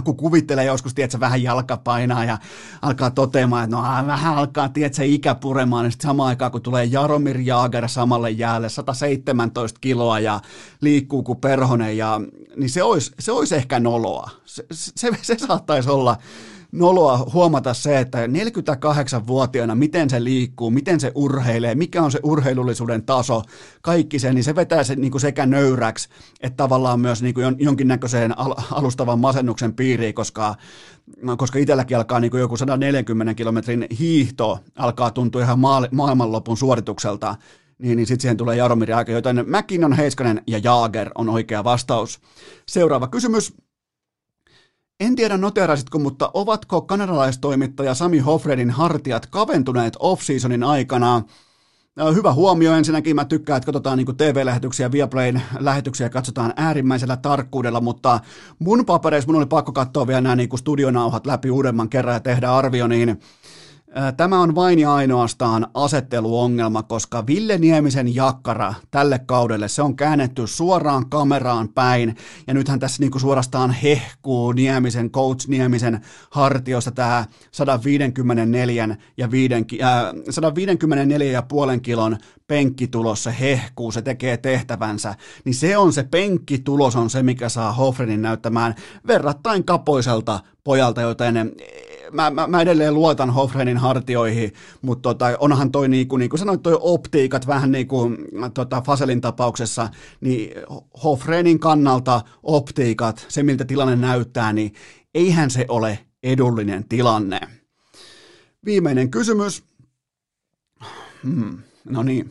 kun kuvittelee joskus, tiedätkö, vähän jalka painaa ja alkaa toteamaan, että no vähän alkaa, tiedätkö, ikä puremaan, niin sitten samaan aikaan, kun tulee Jaromir Jaager samalle jäälle, 117 kiloa ja liikkuu kuin perhonen, ja, niin se olisi, se olisi ehkä noloa. Se, se, se saattaisi olla noloa huomata se, että 48-vuotiaana, miten se liikkuu, miten se urheilee, mikä on se urheilullisuuden taso, kaikki se, niin se vetää se niin kuin sekä nöyräksi, että tavallaan myös niin kuin jonkinnäköiseen alustavan masennuksen piiriin, koska, no, koska itselläkin alkaa niin kuin joku 140 kilometrin hiihto alkaa tuntua ihan maailmanlopun suoritukselta, niin, niin sitten siihen tulee Jaromir aika, joten McKinnon, Heiskanen ja Jaager on oikea vastaus. Seuraava kysymys. En tiedä noterasitko, mutta ovatko kanadalaistoimittaja Sami Hofredin hartiat kaventuneet off-seasonin aikana? Hyvä huomio ensinnäkin. Mä tykkään, että katsotaan niin TV-lähetyksiä, Viaplayn lähetyksiä katsotaan äärimmäisellä tarkkuudella, mutta mun papereissa mun oli pakko katsoa vielä nämä niin studionauhat läpi uudemman kerran ja tehdä arvio, niin Tämä on vain ja ainoastaan asetteluongelma, koska Ville Niemisen jakkara tälle kaudelle, se on käännetty suoraan kameraan päin, ja nythän tässä niinku suorastaan hehkuu Niemisen, coach Niemisen hartiosta tämä 154 ja 5, äh, 154 ja puolen kilon penkkitulos, se hehkuu, se tekee tehtävänsä, niin se on se penkkitulos on se, mikä saa Hofrenin näyttämään verrattain kapoiselta pojalta, joten mä, mä, mä edelleen luotan Hofrenin hartioihin, mutta tota, onhan toi niin kuin, niin kuin sanoit, toi optiikat vähän niin kuin tota, Faselin tapauksessa, niin Hofrenin kannalta optiikat, se miltä tilanne näyttää, niin eihän se ole edullinen tilanne. Viimeinen kysymys. Hmm, no niin.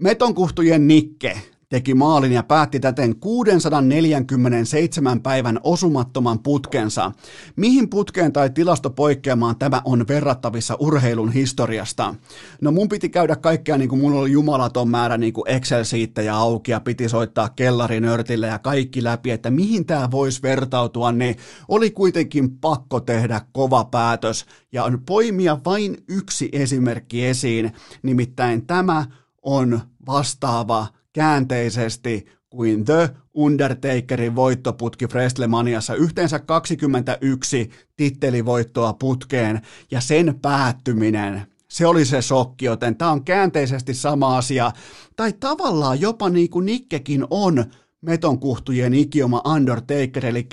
Metonkuhtujen Nikke teki maalin ja päätti täten 647 päivän osumattoman putkensa. Mihin putkeen tai tilastopoikkeamaan tämä on verrattavissa urheilun historiasta? No mun piti käydä kaikkea niin kuin mulla oli jumalaton määrä niin kuin Excel-siittejä auki ja piti soittaa kellarinörtille ja kaikki läpi, että mihin tämä voisi vertautua, niin oli kuitenkin pakko tehdä kova päätös ja on poimia vain yksi esimerkki esiin, nimittäin tämä on vastaava käänteisesti kuin The Undertakerin voittoputki Frestlemaniassa. Yhteensä 21 tittelivoittoa putkeen ja sen päättyminen se oli se shokki, joten tämä on käänteisesti sama asia. Tai tavallaan jopa niin kuin Nikkekin on metonkuhtujen ikioma Undertaker, eli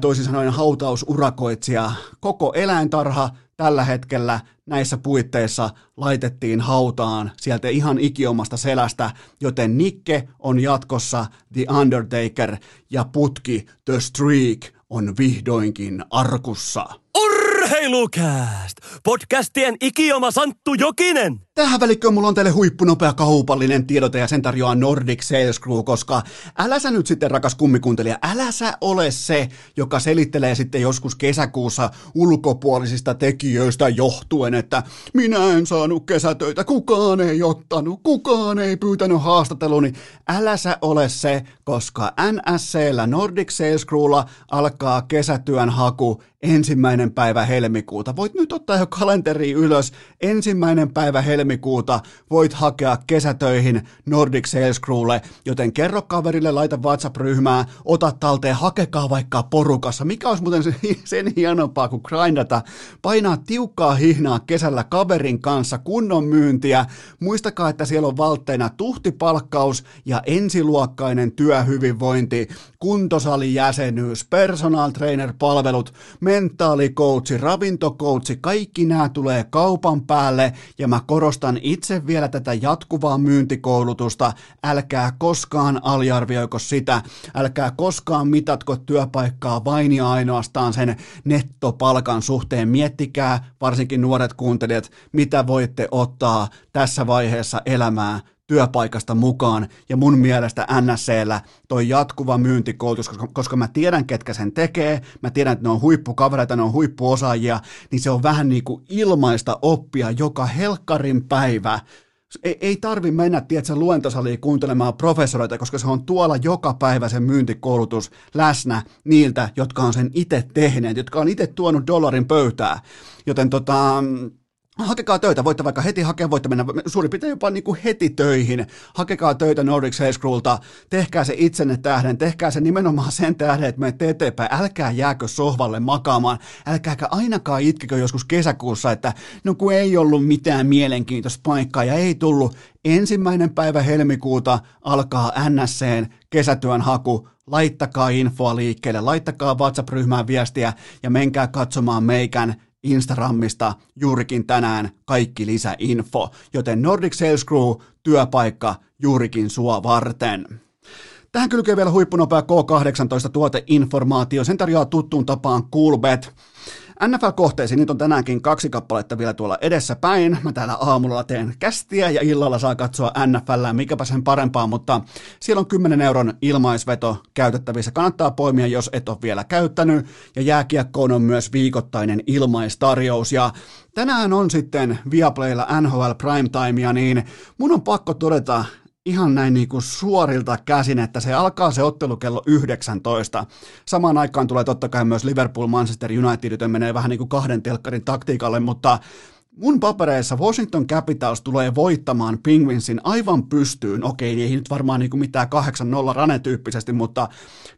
toisin sanoen hautausurakoitsija. Koko eläintarha tällä hetkellä näissä puitteissa laitettiin hautaan sieltä ihan ikiomasta selästä, joten Nikke on jatkossa The Undertaker ja putki The Streak on vihdoinkin arkussa. Urheilukääst! Podcastien ikioma Santtu Jokinen! Tähän välikköön mulla on teille huippunopea kaupallinen tiedote ja sen tarjoaa Nordic Sales Crew, koska älä sä nyt sitten rakas kummikuuntelija, älä sä ole se, joka selittelee sitten joskus kesäkuussa ulkopuolisista tekijöistä johtuen, että minä en saanut kesätöitä, kukaan ei ottanut, kukaan ei pyytänyt haastattelua, niin älä sä ole se, koska NSCllä Nordic Sales Crewlla alkaa kesätyön haku ensimmäinen päivä helmikuuta. Voit nyt ottaa jo kalenteri ylös, ensimmäinen päivä helmikuuta helmikuuta voit hakea kesätöihin Nordic Sales Crewlle, joten kerro kaverille, laita WhatsApp-ryhmää, ota talteen, hakekaa vaikka porukassa. Mikä olisi muuten sen hienompaa kuin grindata, painaa tiukkaa hihnaa kesällä kaverin kanssa, kunnon myyntiä. Muistakaa, että siellä on valtteina tuhtipalkkaus ja ensiluokkainen työhyvinvointi, kuntosalijäsenyys, personal trainer palvelut, mentaalikoutsi, ravintokoutsi, kaikki nämä tulee kaupan päälle ja mä korostan korostan itse vielä tätä jatkuvaa myyntikoulutusta. Älkää koskaan aliarvioiko sitä. Älkää koskaan mitatko työpaikkaa vain ja ainoastaan sen nettopalkan suhteen. Miettikää, varsinkin nuoret kuuntelijat, mitä voitte ottaa tässä vaiheessa elämää työpaikasta mukaan ja mun mielestä NSCllä toi jatkuva myyntikoulutus, koska, koska mä tiedän ketkä sen tekee, mä tiedän, että ne on huippukavereita, ne on huippuosaajia, niin se on vähän niin kuin ilmaista oppia joka helkkarin päivä ei, ei tarvi mennä, tiedätkö, luentosaliin kuuntelemaan professoreita, koska se on tuolla joka päivä se myyntikoulutus läsnä niiltä, jotka on sen itse tehneet, jotka on itse tuonut dollarin pöytää. Joten tota, Hakekaa töitä, voitte vaikka heti hakea, voitte mennä suurin piirtein jopa niin kuin heti töihin. Hakekaa töitä Nordic Sales Crewlta, tehkää se itsenne tähden, tehkää se nimenomaan sen tähden, että menette eteenpäin. Älkää jääkö sohvalle makaamaan, älkääkä ainakaan itkikö joskus kesäkuussa, että no kun ei ollut mitään mielenkiintoista paikkaa ja ei tullut. Ensimmäinen päivä helmikuuta alkaa NSCn kesätyön haku, laittakaa infoa liikkeelle, laittakaa WhatsApp-ryhmään viestiä ja menkää katsomaan meikän Instagramista juurikin tänään kaikki lisäinfo, joten Nordic Sales Crew työpaikka juurikin sua varten. Tähän kylkee vielä huippunopea K18 tuoteinformaatio. Sen tarjoaa tuttuun tapaan Coolbet. NFL-kohteisiin, niitä on tänäänkin kaksi kappaletta vielä tuolla edessä päin. Mä täällä aamulla teen kästiä ja illalla saa katsoa NFL, mikäpä sen parempaa, mutta siellä on 10 euron ilmaisveto käytettävissä. Kannattaa poimia, jos et ole vielä käyttänyt. Ja jääkiekkoon on myös viikoittainen ilmaistarjous. Ja tänään on sitten Viaplaylla NHL Primetimea, niin mun on pakko todeta, ihan näin niin kuin suorilta käsin, että se alkaa se ottelu kello 19. Samaan aikaan tulee totta kai myös Liverpool, Manchester United, joten menee vähän niin kuin kahden telkkarin taktiikalle, mutta Mun papereissa Washington Capitals tulee voittamaan Penguinsin aivan pystyyn. Okei, ei nyt varmaan niin kuin mitään 8-0 rane-tyyppisesti, mutta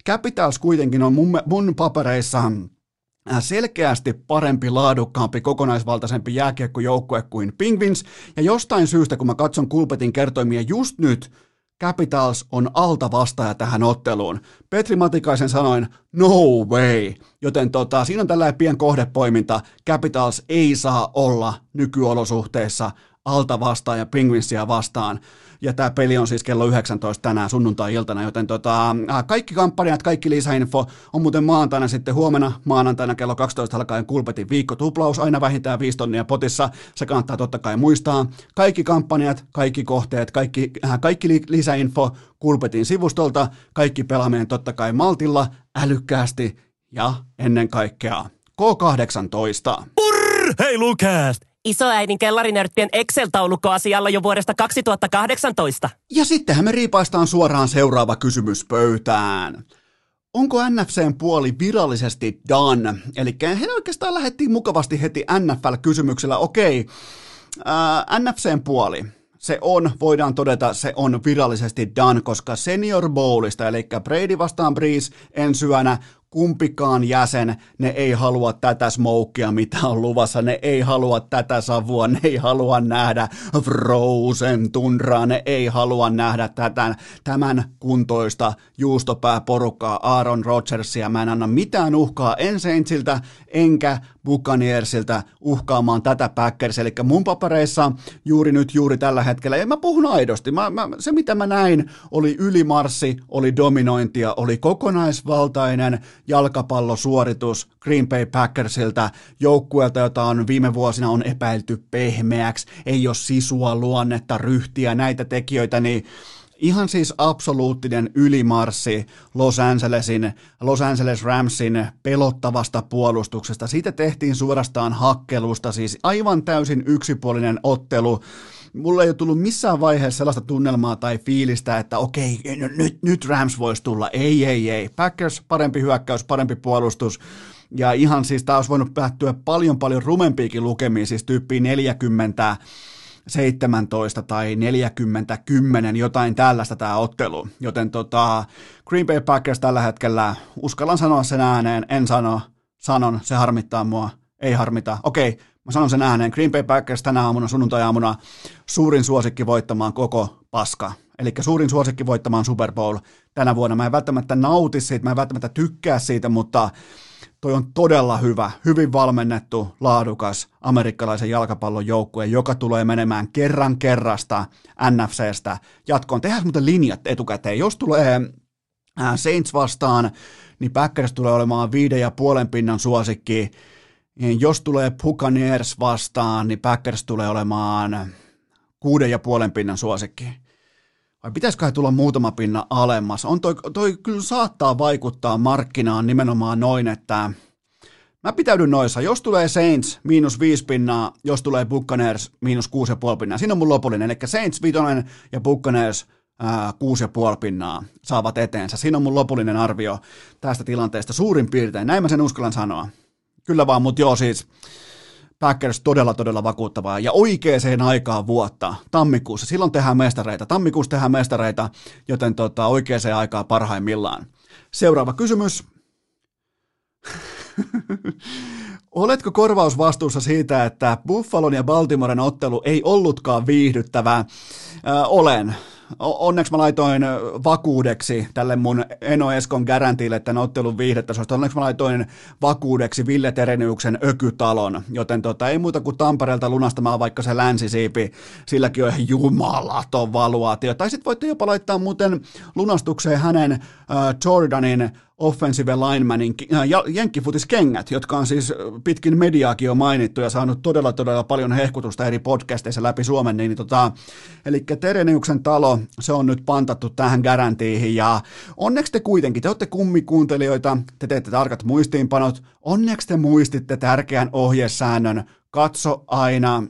Capitals kuitenkin on mun, mun papereissa selkeästi parempi, laadukkaampi, kokonaisvaltaisempi jääkiekkojoukkue kuin Penguins, ja jostain syystä, kun mä katson Kulpetin kertoimia just nyt, Capitals on alta vastaaja tähän otteluun. Petri Matikaisen sanoin, no way. Joten tota, siinä on tällainen pien kohdepoiminta. Capitals ei saa olla nykyolosuhteissa alta vastaan ja Penguinsia vastaan. Ja tämä peli on siis kello 19 tänään sunnuntai-iltana, joten tota, kaikki kampanjat, kaikki lisäinfo on muuten maanantaina sitten huomenna maanantaina kello 12 alkaen Kulpetin viikkotuplaus, aina vähintään 5 tonnia potissa, se kannattaa totta kai muistaa. Kaikki kampanjat, kaikki kohteet, kaikki, äh, kaikki lisäinfo Kulpetin sivustolta, kaikki pelaaminen totta kai maltilla, älykkäästi ja ennen kaikkea K18. Purr! Isoäidin kellarinörttien Excel-taulukko asialla jo vuodesta 2018. Ja sittenhän me riipaistaan suoraan seuraava kysymys pöytään. Onko NFCn puoli virallisesti done? Eli he oikeastaan lähdettiin mukavasti heti NFL-kysymyksellä. Okei, äh, NFCn puoli se on, voidaan todeta, se on virallisesti done, koska Senior Bowlista, eli Brady vastaan Breeze ensi yönä, kumpikaan jäsen, ne ei halua tätä smokea, mitä on luvassa, ne ei halua tätä savua, ne ei halua nähdä Frozen tundraa, ne ei halua nähdä tätä, tämän kuntoista juustopääporukkaa Aaron Rodgersia. Mä en anna mitään uhkaa en Saintsiltä, enkä Buccaneersiltä uhkaamaan tätä Packers, eli mun papereissa juuri nyt, juuri tällä hetkellä, ja mä puhun aidosti, mä, mä, se mitä mä näin oli ylimarssi, oli dominointia, oli kokonaisvaltainen jalkapallosuoritus Green Bay Packersilta, joukkueelta, jota on viime vuosina on epäilty pehmeäksi, ei ole sisua, luonnetta, ryhtiä, näitä tekijöitä, niin ihan siis absoluuttinen ylimarssi Los Angelesin, Los Angeles Ramsin pelottavasta puolustuksesta. Siitä tehtiin suorastaan hakkelusta, siis aivan täysin yksipuolinen ottelu. Mulla ei ole tullut missään vaiheessa sellaista tunnelmaa tai fiilistä, että okei, nyt, nyt Rams voisi tulla. Ei, ei, ei. Packers, parempi hyökkäys, parempi puolustus. Ja ihan siis tämä olisi voinut päättyä paljon paljon rumempiikin lukemiin, siis tyyppiin 40 17 tai 40 10, jotain tällaista tämä ottelu. Joten tota, Green Bay Packers tällä hetkellä, uskallan sanoa sen ääneen, en sano, sanon, se harmittaa mua, ei harmita. Okei, mä sanon sen ääneen, Green Bay Packers tänä aamuna, sunnuntai-aamuna, suurin suosikki voittamaan koko paska. Eli suurin suosikki voittamaan Super Bowl tänä vuonna. Mä en välttämättä nauti siitä, mä en välttämättä tykkää siitä, mutta toi on todella hyvä, hyvin valmennettu, laadukas amerikkalaisen jalkapallon joukkue, joka tulee menemään kerran kerrasta NFCstä jatkoon. Tehdään muuten linjat etukäteen. Jos tulee äh, Saints vastaan, niin Packers tulee olemaan viiden ja puolen pinnan suosikki. Jos tulee Buccaneers vastaan, niin Packers tulee olemaan kuuden ja puolen pinnan suosikki vai pitäisikö tulla muutama pinna alemmas? On toi, toi kyllä saattaa vaikuttaa markkinaan nimenomaan noin, että Mä pitäydyn noissa. Jos tulee Saints miinus viisi pinnaa, jos tulee Buccaneers miinus kuusi ja puoli pinnaa. Siinä on mun lopullinen. Eli Saints vitonen ja Buccaneers kuusi ja puoli pinnaa saavat eteensä. Siinä on mun lopullinen arvio tästä tilanteesta suurin piirtein. Näin mä sen uskallan sanoa. Kyllä vaan, mutta joo siis Packers todella, todella vakuuttavaa ja oikeaan aikaan vuotta tammikuussa. Silloin tehdään mestareita. Tammikuussa tehdään mestareita, joten tota, oikeaan aikaan parhaimmillaan. Seuraava kysymys. Oletko korvausvastuussa siitä, että Buffalon ja Baltimoren ottelu ei ollutkaan viihdyttävää? Ö, olen onneksi mä laitoin vakuudeksi tälle mun Eno Eskon garantille, että tämän ottelun viihdetasosta. Onneksi mä laitoin vakuudeksi Ville Tereniuksen ökytalon, joten tota, ei muuta kuin Tampereelta lunastamaan vaikka se länsisiipi, silläkin on ihan jumalaton valuaatio. Tai sitten voitte jopa laittaa muuten lunastukseen hänen äh, Jordanin offensive linemanin äh, jenkkifutiskengät, jotka on siis pitkin mediaakin jo mainittu ja saanut todella todella paljon hehkutusta eri podcasteissa läpi Suomen, niin, tota, eli Tereniuksen talo, se on nyt pantattu tähän garantiihin ja onneksi te kuitenkin, te olette kummikuuntelijoita, te teette tarkat muistiinpanot, onneksi te muistitte tärkeän ohjesäännön, katso aina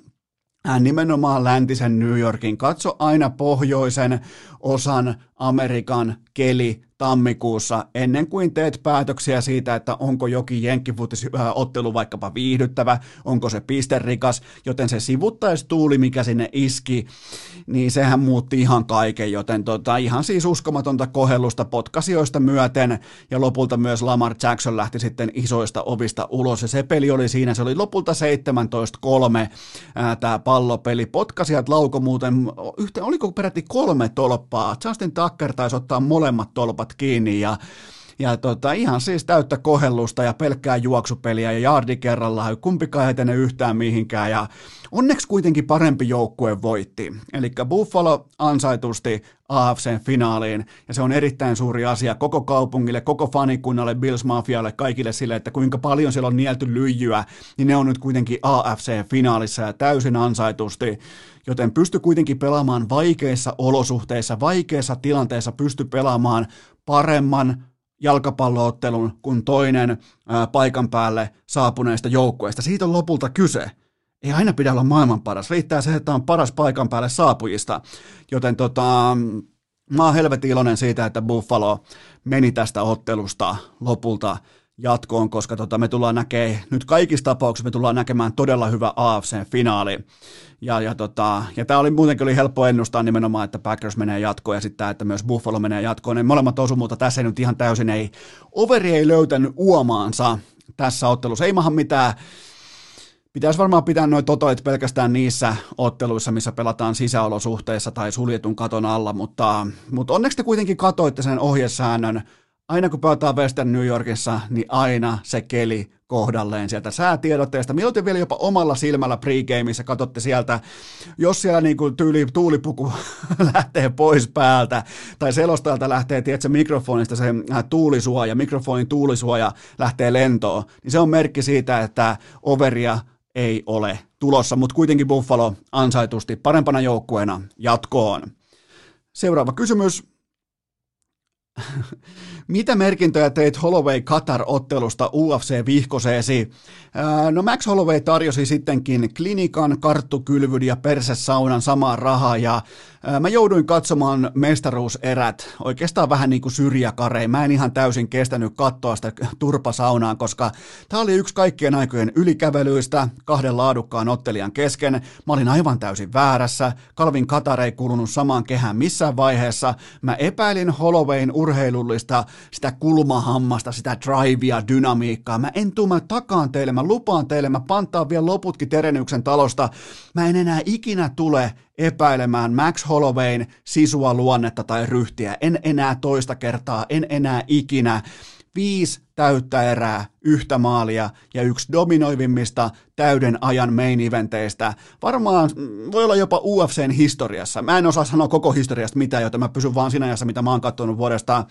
nimenomaan läntisen New Yorkin, katso aina pohjoisen osan Amerikan keli tammikuussa ennen kuin teet päätöksiä siitä, että onko jokin jenkkifutisottelu vaikkapa viihdyttävä, onko se pisterikas, joten se sivuttaistuuli, mikä sinne iski, niin sehän muutti ihan kaiken, joten tota, ihan siis uskomatonta kohellusta potkasioista myöten. Ja lopulta myös Lamar Jackson lähti sitten isoista ovista ulos ja se peli oli siinä, se oli lopulta 17-3 tämä pallopeli, potkasijat lauko muuten, yhteen, oliko peräti kolme tolppaa, Justin Tucker taisi ottaa molemmat tolpat kiinni ja ja tota, ihan siis täyttä kohellusta ja pelkkää juoksupeliä ja jardi kerrallaan, kumpikaan ei etene yhtään mihinkään. Ja onneksi kuitenkin parempi joukkue voitti. Eli Buffalo ansaitusti AFCn finaaliin. Ja se on erittäin suuri asia koko kaupungille, koko fanikunnalle, Bills Mafialle, kaikille sille, että kuinka paljon siellä on nielty lyijyä, niin ne on nyt kuitenkin AFC-finaalissa ja täysin ansaitusti. Joten pysty kuitenkin pelaamaan vaikeissa olosuhteissa, vaikeissa tilanteissa pysty pelaamaan paremman jalkapalloottelun kuin toinen ää, paikan päälle saapuneista joukkueista. Siitä on lopulta kyse. Ei aina pidä olla maailman paras. Riittää se, että on paras paikan päälle saapujista. Joten tota, mä oon helvetin iloinen siitä, että Buffalo meni tästä ottelusta lopulta jatkoon, koska tota, me tullaan näkemään, nyt kaikissa tapauksissa me tullaan näkemään todella hyvä AFC-finaali. Ja, ja, tota, ja tämä oli muutenkin oli helppo ennustaa nimenomaan, että Packers menee jatkoon ja sitten että myös Buffalo menee jatkoon. Ne molemmat osu, mutta tässä ei nyt ihan täysin ei, overi ei löytänyt uomaansa tässä ottelussa. Ei mahan mitään, Pitäisi varmaan pitää noin totoit pelkästään niissä otteluissa, missä pelataan sisäolosuhteissa tai suljetun katon alla, mutta, mutta onneksi te kuitenkin katoitte sen ohjesäännön aina kun pelataan Western New Yorkissa, niin aina se keli kohdalleen sieltä säätiedotteesta. Mieluiten vielä jopa omalla silmällä pregameissa katsotte sieltä, jos siellä niin kuin tyyli tuulipuku lähtee pois päältä, tai selostajalta lähtee, tiedätkö, mikrofonista se äh, tuulisuoja, mikrofonin tuulisuoja lähtee lentoon, niin se on merkki siitä, että overia ei ole tulossa, mutta kuitenkin Buffalo ansaitusti parempana joukkueena jatkoon. Seuraava kysymys. Mitä merkintöjä teit Holloway Qatar-ottelusta UFC-vihkoseesi? No Max Holloway tarjosi sittenkin klinikan, karttukylvyn ja persesaunan samaa rahaa ja Mä jouduin katsomaan mestaruuserät oikeastaan vähän niin kuin syrjäkarei. Mä en ihan täysin kestänyt katsoa sitä turpasaunaan, koska tämä oli yksi kaikkien aikojen ylikävelyistä kahden laadukkaan ottelijan kesken. Mä olin aivan täysin väärässä. Kalvin Katar ei kulunut samaan kehään missään vaiheessa. Mä epäilin Hollowayn urheilullista, sitä kulmahammasta, sitä drivea, dynamiikkaa. Mä en tuu, mä takaan teille, mä lupaan teille, mä pantaan vielä loputkin Terenyksen talosta. Mä en enää ikinä tule epäilemään Max Hollowayn sisua luonnetta tai ryhtiä. En enää toista kertaa, en enää ikinä. Viisi täyttä erää, yhtä maalia ja yksi dominoivimmista täyden ajan main eventeistä. Varmaan mm, voi olla jopa UFCn historiassa. Mä en osaa sanoa koko historiasta mitään, joten mä pysyn vaan siinä ajassa, mitä mä oon katsonut vuodesta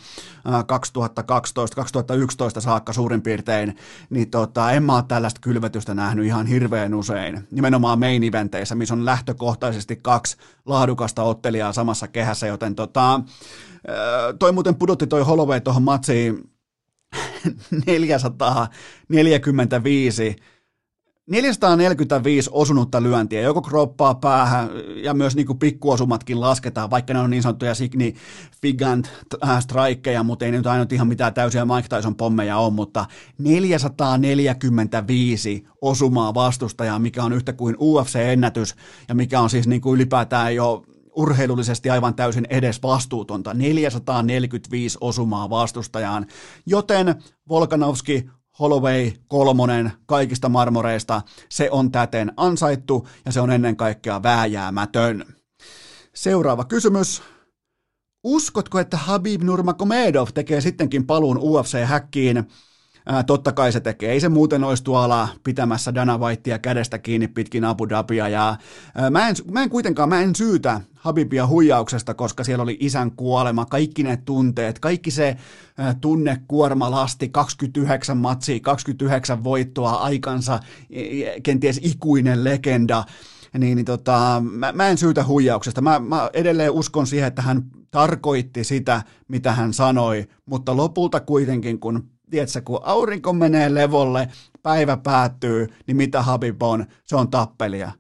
2012-2011 saakka suurin piirtein. Niin tota, en mä ole tällaista kylvetystä nähnyt ihan hirveän usein. Nimenomaan main eventeissä, missä on lähtökohtaisesti kaksi laadukasta ottelijaa samassa kehässä, joten tota, toi muuten pudotti toi Holloway tuohon matsiin 445 445 osunutta lyöntiä, joko kroppaa päähän ja myös niin kuin pikkuosumatkin lasketaan, vaikka ne on niin sanottuja significant äh, strikeja, mutta ei nyt aina ihan mitään täysiä Mike Tyson pommeja ole, mutta 445 osumaa vastustajaa, mikä on yhtä kuin UFC-ennätys ja mikä on siis niin kuin ylipäätään jo urheilullisesti aivan täysin edes vastuutonta. 445 osumaa vastustajaan, joten Volkanovski Holloway kolmonen kaikista marmoreista, se on täten ansaittu ja se on ennen kaikkea vääjäämätön. Seuraava kysymys. Uskotko, että Habib Nurmagomedov tekee sittenkin paluun UFC-häkkiin? Ää, totta kai se tekee. Ei se muuten olisi tuolla pitämässä Dana Whitea kädestä kiinni pitkin Abu Dhabia. Ja, ää, mä, en, mä en kuitenkaan, mä en syytä Habibia huijauksesta, koska siellä oli isän kuolema, kaikki ne tunteet, kaikki se tunnekuorma lasti, 29 matsia, 29 voittoa, aikansa, kenties ikuinen legenda niin, niin tota, mä, mä en syytä huijauksesta. Mä, mä edelleen uskon siihen, että hän tarkoitti sitä, mitä hän sanoi, mutta lopulta kuitenkin, kun tiedätkö, kun aurinko menee levolle, päivä päättyy, niin mitä Habib on? Se on tappelia.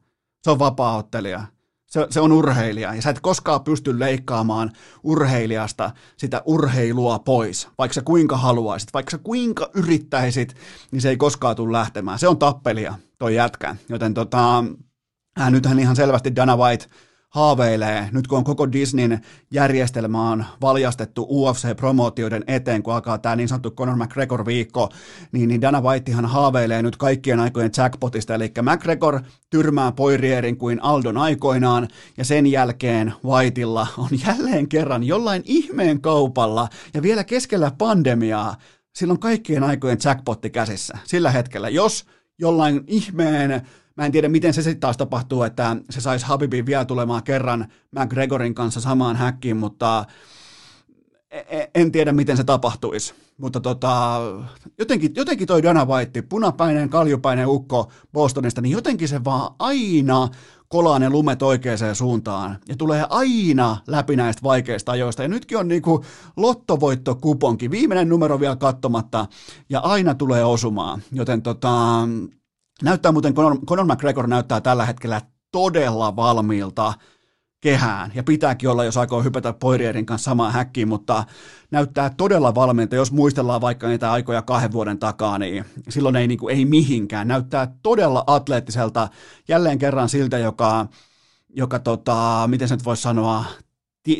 Se on vapaaottelija. Se, se on urheilija. Ja sä et koskaan pysty leikkaamaan urheilijasta sitä urheilua pois. Vaikka sä kuinka haluaisit, vaikka sä kuinka yrittäisit, niin se ei koskaan tule lähtemään. Se on tappelia, toi jätkä. Joten tota, äh, nythän ihan selvästi Dana White – haaveilee, nyt kun on koko Disneyn järjestelmä on valjastettu UFC-promootioiden eteen, kun alkaa tämä niin sanottu Conor McGregor-viikko, niin, niin Dana Whitehan haaveilee nyt kaikkien aikojen jackpotista, eli McGregor tyrmää Poirierin kuin Aldon aikoinaan, ja sen jälkeen Whiteilla on jälleen kerran jollain ihmeen kaupalla, ja vielä keskellä pandemiaa, silloin kaikkien aikojen jackpotti käsissä, sillä hetkellä, jos jollain ihmeen Mä en tiedä, miten se sitten taas tapahtuu, että se saisi Habibin vielä tulemaan kerran McGregorin kanssa samaan häkkiin, mutta e, e, en tiedä, miten se tapahtuisi. Mutta tota, jotenkin, jotenkin toi Dana White, punapäinen, kaljupäinen ukko Bostonista, niin jotenkin se vaan aina kolaa ne lumet oikeaan suuntaan ja tulee aina läpi näistä vaikeista ajoista. Ja nytkin on niinku lottovoittokuponki, viimeinen numero vielä katsomatta ja aina tulee osumaan. Joten tota, Näyttää muuten, Conor, Conor McGregor näyttää tällä hetkellä todella valmiilta kehään, ja pitääkin olla, jos aikoo hypätä Poirierin kanssa samaan häkkiin, mutta näyttää todella valmiilta, jos muistellaan vaikka niitä aikoja kahden vuoden takaa, niin silloin ei, niin kuin, ei mihinkään. Näyttää todella atleettiselta, jälleen kerran siltä, joka, joka tota, miten se nyt voisi sanoa,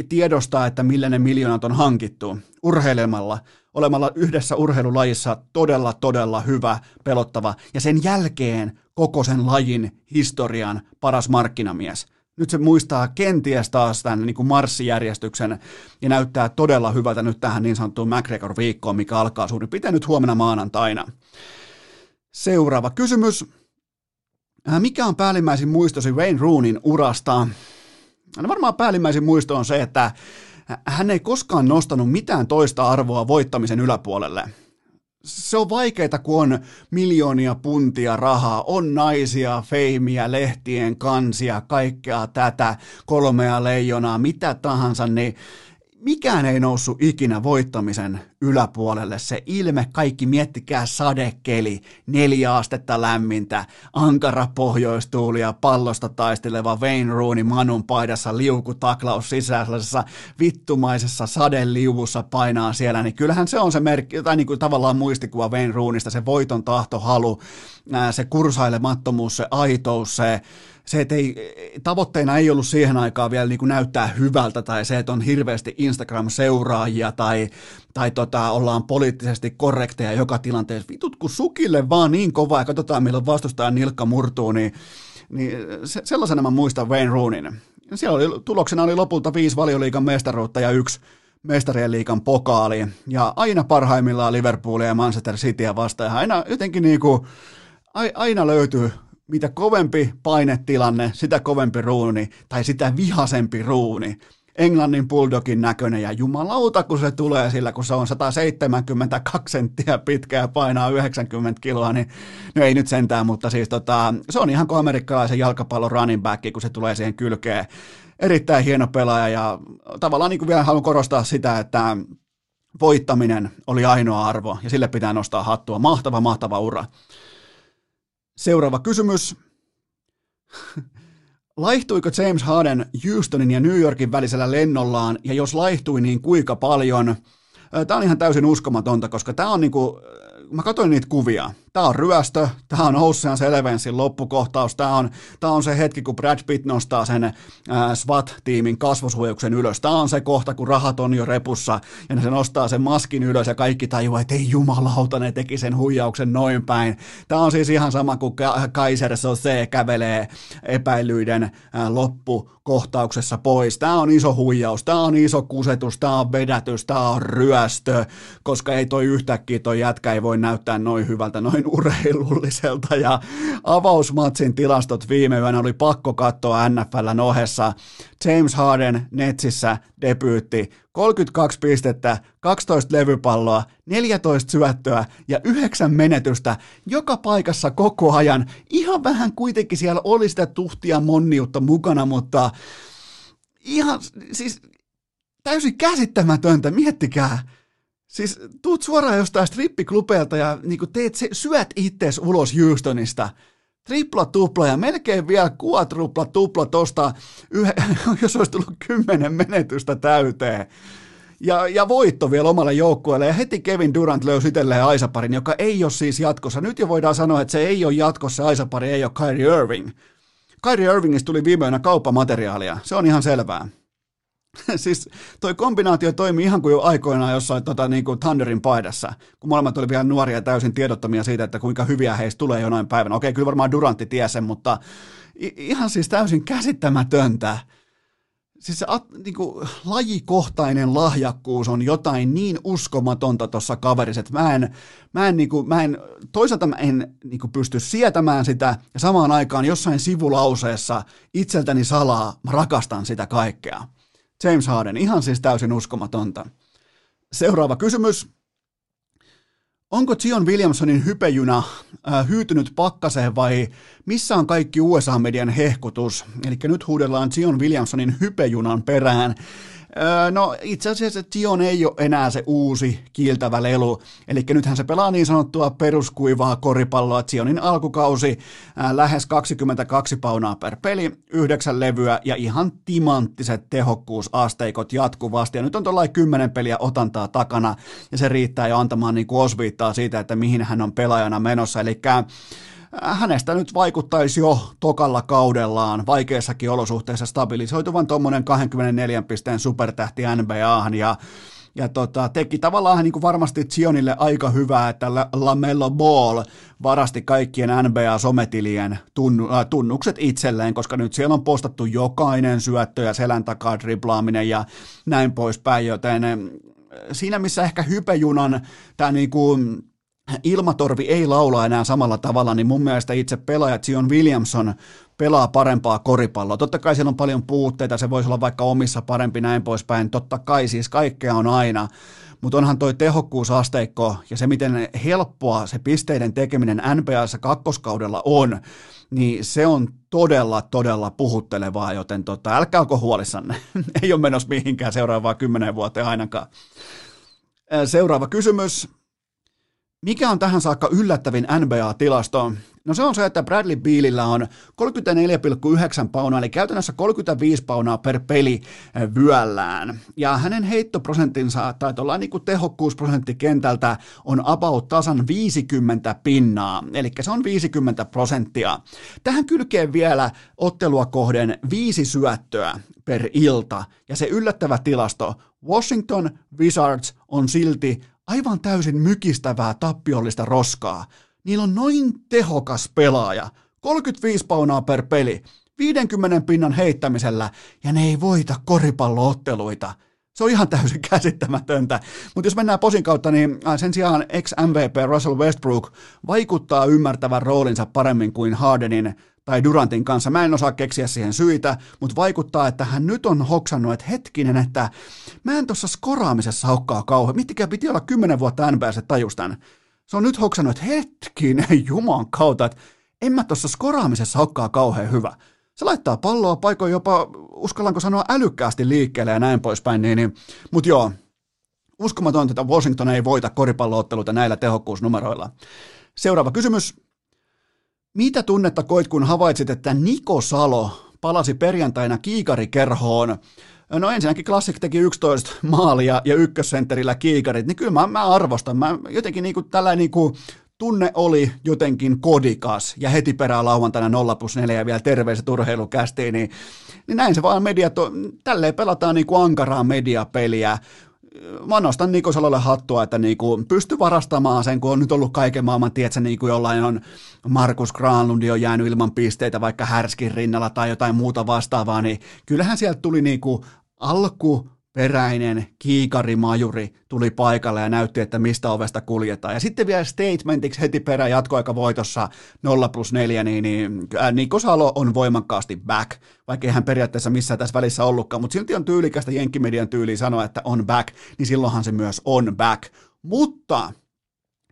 tiedostaa, että millä ne miljoonat on hankittu urheilemalla, olemalla yhdessä urheilulajissa todella, todella hyvä, pelottava, ja sen jälkeen koko sen lajin historian paras markkinamies. Nyt se muistaa kenties taas tämän niin kuin marssijärjestyksen ja näyttää todella hyvältä nyt tähän niin sanottuun McGregor-viikkoon, mikä alkaa suurin piirtein nyt huomenna maanantaina. Seuraava kysymys. Äh, mikä on päällimmäisin muistosi Wayne Roonin urasta? No varmaan päällimmäisin muisto on se, että hän ei koskaan nostanut mitään toista arvoa voittamisen yläpuolelle. Se on vaikeaa, kun on miljoonia puntia rahaa, on naisia, feimiä, lehtien kansia, kaikkea tätä, kolmea leijonaa, mitä tahansa, niin mikään ei noussut ikinä voittamisen yläpuolelle. Se ilme, kaikki miettikää sadekeli, neljä astetta lämmintä, ankara pohjoistuuli ja pallosta taisteleva Wayne Rooney Manun paidassa liukutaklaus sisäisessä vittumaisessa sadeliuvussa painaa siellä, niin kyllähän se on se merkki, tai niin kuin tavallaan muistikuva Wayne Rooneysta, se voiton tahtohalu, se kursailemattomuus, se aitous, se se, että ei, tavoitteena ei ollut siihen aikaan vielä niin kuin näyttää hyvältä tai se, että on hirveästi Instagram-seuraajia tai, tai tota, ollaan poliittisesti korrekteja joka tilanteessa. Vitut, kun sukille vaan niin kovaa ja katsotaan, milloin vastustajan nilkka murtuu, niin, niin se, sellaisena mä muistan Wayne Roonin. Siellä oli, tuloksena oli lopulta viisi valioliikan mestaruutta ja yksi mestarien liikan pokaali. Ja aina parhaimmillaan Liverpoolia ja Manchester Cityä vastaan. Ja aina jotenkin niin kuin, aina löytyy mitä kovempi painetilanne, sitä kovempi ruuni tai sitä vihasempi ruuni. Englannin bulldogin näköinen ja jumalauta, kun se tulee sillä, kun se on 172 senttiä pitkä ja painaa 90 kiloa, niin no ei nyt sentään, mutta siis tota, se on ihan kuin amerikkalaisen jalkapallon running back, kun se tulee siihen kylkeen. Erittäin hieno pelaaja ja tavallaan niin kuin vielä haluan korostaa sitä, että voittaminen oli ainoa arvo ja sille pitää nostaa hattua. Mahtava, mahtava ura. Seuraava kysymys. Laihtuiko James Harden Houstonin ja New Yorkin välisellä lennollaan, ja jos laihtui, niin kuinka paljon? Tämä on ihan täysin uskomatonta, koska tämä on niinku, mä katsoin niitä kuvia. Tämä on ryöstö, tämä on Ocean's Elevensin loppukohtaus, tämä on, tämä on se hetki, kun Brad Pitt nostaa sen äh, SWAT-tiimin kasvosuojauksen ylös. Tämä on se kohta, kun rahat on jo repussa ja se nostaa sen maskin ylös ja kaikki tajuaa, että ei jumalauta, ne teki sen huijauksen noin päin. Tämä on siis ihan sama kuin Kaiser Sose kävelee epäilyiden äh, loppukohtauksessa pois. Tämä on iso huijaus, tämä on iso kusetus, tämä on vedätys, tämä on ryöstö, koska ei toi yhtäkkiä toi jätkä ei voi näyttää noin hyvältä, noin urheilulliselta ja avausmatsin tilastot viime yönä oli pakko katsoa NFLn ohessa. James Harden Netsissä debyytti, 32 pistettä, 12 levypalloa, 14 syöttöä ja 9 menetystä joka paikassa koko ajan. Ihan vähän kuitenkin siellä oli sitä tuhtia monniutta mukana, mutta ihan siis täysin käsittämätöntä, miettikää Siis tuut suoraan jostain strippiklubeelta ja niin teet se, syöt ittees ulos Houstonista. Tripla tupla ja melkein vielä kuatrupla tupla tosta, yhä, jos olisi tullut kymmenen menetystä täyteen. Ja, ja voitto vielä omalle joukkueelle. Ja heti Kevin Durant löysi itselleen Aisaparin, joka ei ole siis jatkossa. Nyt jo voidaan sanoa, että se ei ole jatkossa, Aisapari ei ole Kyrie Irving. Kyrie Irvingistä tuli viime yönä kauppamateriaalia, se on ihan selvää. siis toi kombinaatio toimi ihan kuin jo aikoinaan jossain tota, niin kuin Thunderin paidassa, kun molemmat oli vielä nuoria ja täysin tiedottomia siitä, että kuinka hyviä heistä tulee jonain päivänä. Okei, kyllä varmaan Durantti tiesi sen, mutta ihan siis täysin käsittämätöntä. Siis se niin kuin, lajikohtainen lahjakkuus on jotain niin uskomatonta tuossa kaverissa, että mä en, mä en, niin kuin, mä en toisaalta mä en niin kuin, pysty sietämään sitä, ja samaan aikaan jossain sivulauseessa itseltäni salaa mä rakastan sitä kaikkea. James Harden, ihan siis täysin uskomatonta. Seuraava kysymys. Onko Zion Williamsonin hypejuna äh, hyytynyt pakkaseen vai missä on kaikki USA-median hehkutus? Eli nyt huudellaan Zion Williamsonin hypejunan perään. No itse asiassa Tion ei ole enää se uusi kiiltävä lelu, eli nythän se pelaa niin sanottua peruskuivaa koripalloa. Tionin alkukausi ää, lähes 22 paunaa per peli, yhdeksän levyä ja ihan timanttiset tehokkuusasteikot jatkuvasti. Ja nyt on tuollainen kymmenen peliä otantaa takana ja se riittää jo antamaan niin osviittaa siitä, että mihin hän on pelaajana menossa. Eli hänestä nyt vaikuttaisi jo tokalla kaudellaan vaikeissakin olosuhteissa stabilisoituvan tuommoinen 24 pisteen supertähti NBAhan ja ja tota, teki tavallaan niin kuin varmasti Zionille aika hyvää, että Lamello Ball varasti kaikkien NBA-sometilien tunnu, äh, tunnukset itselleen, koska nyt siellä on postattu jokainen syöttö ja selän takaa driblaaminen ja näin poispäin, joten äh, siinä missä ehkä hypejunan tämä niin kuin, ilmatorvi ei laula enää samalla tavalla, niin mun mielestä itse pelaaja Zion Williamson pelaa parempaa koripalloa. Totta kai siellä on paljon puutteita, se voisi olla vaikka omissa parempi näin poispäin. Totta kai siis kaikkea on aina, mutta onhan toi tehokkuusasteikko ja se, miten helppoa se pisteiden tekeminen NBAssa kakkoskaudella on, niin se on todella, todella puhuttelevaa, joten tota, älkää olko huolissanne. Ei ole menossa mihinkään seuraavaa kymmenen vuoteen ainakaan. Seuraava kysymys. Mikä on tähän saakka yllättävin NBA-tilasto? No se on se, että Bradley Bealillä on 34,9 paunaa, eli käytännössä 35 paunaa per peli eh, vyöllään. Ja hänen heittoprosenttinsa, tai tuolla niin kuin tehokkuusprosentti kentältä, on about tasan 50 pinnaa, eli se on 50 prosenttia. Tähän kylkee vielä ottelua kohden viisi syöttöä per ilta, ja se yllättävä tilasto, Washington Wizards on silti aivan täysin mykistävää tappiollista roskaa. Niillä on noin tehokas pelaaja, 35 paunaa per peli, 50 pinnan heittämisellä, ja ne ei voita koripallootteluita. Se on ihan täysin käsittämätöntä. Mutta jos mennään posin kautta, niin äh, sen sijaan ex-MVP Russell Westbrook vaikuttaa ymmärtävän roolinsa paremmin kuin Hardenin tai Durantin kanssa. Mä en osaa keksiä siihen syitä, mutta vaikuttaa, että hän nyt on hoksannut, että hetkinen, että mä en tuossa skoraamisessa hokkaa kauhean. Mittikään piti olla kymmenen vuotta että tajustan. Se on nyt hoksannut, että hetkinen, juman kautta, että en mä tuossa skoraamisessa hokkaa kauhean hyvä. Se laittaa palloa paikoin jopa, uskallanko sanoa älykkäästi liikkeelle ja näin poispäin, niin, niin. mutta joo, uskomatonta, että Washington ei voita koripallootteluita näillä tehokkuusnumeroilla. Seuraava kysymys. Mitä tunnetta koit, kun havaitsit, että Niko Salo palasi perjantaina kiikarikerhoon? No ensinnäkin Classic teki 11 maalia ja ykkössentterillä kiikarit, niin kyllä mä, mä arvostan. Mä jotenkin niinku tällainen niinku tunne oli jotenkin kodikas ja heti perään lauantaina 0 plus 4 ja vielä terveiset urheilukästiin, niin, niin näin se vaan media, to, tälleen pelataan niin kuin ankaraa mediapeliä. Mä nostan Niko Salolle hattua, että niinku pysty varastamaan sen, kun on nyt ollut kaiken maailman, tietsä, niin kuin jollain on Markus Granlundi on jäänyt ilman pisteitä vaikka Härskin rinnalla tai jotain muuta vastaavaa, niin kyllähän sieltä tuli niinku alku peräinen kiikarimajuri tuli paikalle ja näytti, että mistä ovesta kuljetaan. Ja sitten vielä statementiksi heti perään jatkoaikavoitossa 0 plus 4, niin, niin Niko Salo on voimakkaasti back, vaikka ei hän periaatteessa missään tässä välissä ollutkaan, mutta silti on tyylikästä Jenkkimedian tyyliä sanoa, että on back, niin silloinhan se myös on back. Mutta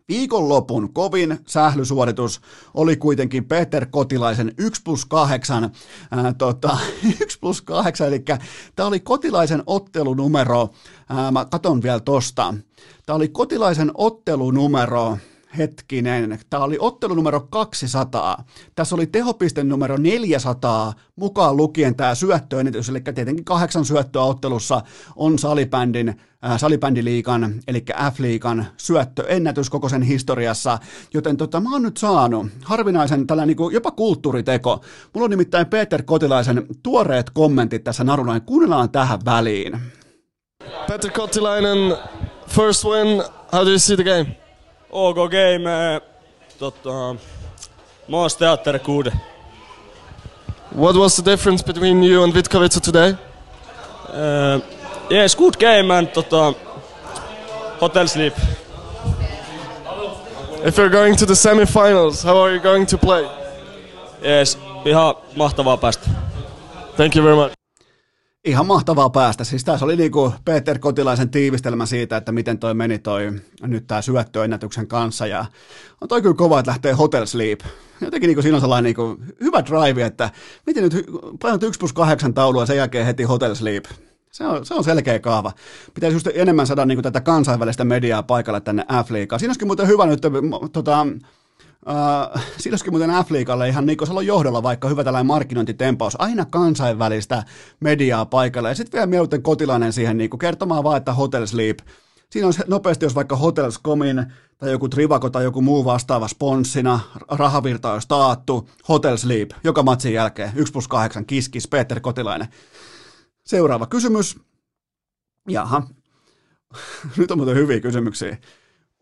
Viikonlopun kovin sählysuoritus oli kuitenkin Peter Kotilaisen 1 plus 8, ää, tota, 1 plus 8, eli tämä oli Kotilaisen ottelunumero, ää, mä katon vielä tosta, tämä oli Kotilaisen ottelunumero, hetkinen, tämä oli ottelu numero 200. Tässä oli tehopiste numero 400, mukaan lukien tämä syöttöennitys, eli tietenkin kahdeksan syöttöä ottelussa on salibändin, äh, salibändiliikan, eli F-liikan syöttöennätys koko sen historiassa, joten tota, mä oon nyt saanut harvinaisen tällainen niin jopa kulttuuriteko. Mulla on nimittäin Peter Kotilaisen tuoreet kommentit tässä narunain, kuunnellaan tähän väliin. Peter Kotilainen, first win, how do you see the game? OK game, tota, Maas teatterkuude. What was the difference between you and Vitkovica today? Uh, yes, good game and tota, hotel sleep. If you're going to the semifinals, how are you going to play? Yes, ihan mahtavaa päästä. Thank you very much. Ihan mahtavaa päästä. Siis tässä oli niinku Peter Kotilaisen tiivistelmä siitä, että miten toi meni toi nyt tämä syöttöennätyksen kanssa. Ja on toi kyllä kova, että lähtee Hotel Sleep. Jotenkin niinku siinä on sellainen niinku hyvä drive, että miten nyt painat 1 plus 8 taulua sen jälkeen heti Hotel Sleep. Se on, se on selkeä kaava. Pitäisi just enemmän saada niinku tätä kansainvälistä mediaa paikalle tänne F-liigaan. Siinä olisikin muuten hyvä nyt tota, Siinä olisikin muuten F-liikalle ihan Niko Salon johdolla vaikka hyvä tällainen markkinointitempaus, aina kansainvälistä mediaa paikalle. Ja sitten vielä mieluiten kotilainen siihen niin kertomaan vaan, että Hotel Sleep. Siinä on nopeasti, jos vaikka Hotels.comin tai joku Trivako tai joku muu vastaava sponssina, rahavirta olisi taattu, Hotel Sleep, joka matsin jälkeen, 1 plus 8, kiskis, Peter Kotilainen. Seuraava kysymys. Jaha, nyt on muuten hyviä kysymyksiä.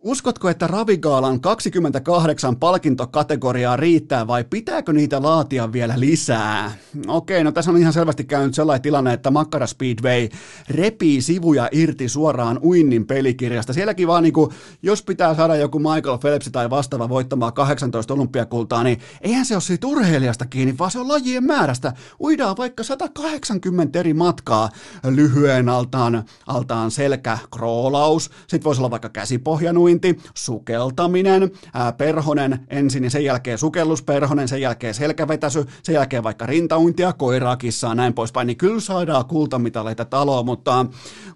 Uskotko, että Ravigaalan 28 palkintokategoriaa riittää vai pitääkö niitä laatia vielä lisää? Okei, no tässä on ihan selvästi käynyt sellainen tilanne, että Makkara Speedway repii sivuja irti suoraan uinnin pelikirjasta. Sielläkin vaan niin kuin, jos pitää saada joku Michael Phelps tai vastaava voittamaan 18 olympiakultaa, niin eihän se ole siitä urheilijasta kiinni, vaan se on lajien määrästä. Uidaan vaikka 180 eri matkaa lyhyen altaan, altaan selkä, kroolaus, sitten voisi olla vaikka käsipohjan uinti, sukeltaminen, ää, perhonen ensin ja sen jälkeen sukellusperhonen, sen jälkeen selkävetäsy, sen jälkeen vaikka rintauintia, koiraa, kissaa, näin poispäin, niin kyllä saadaan kultamitaleita taloon, mutta,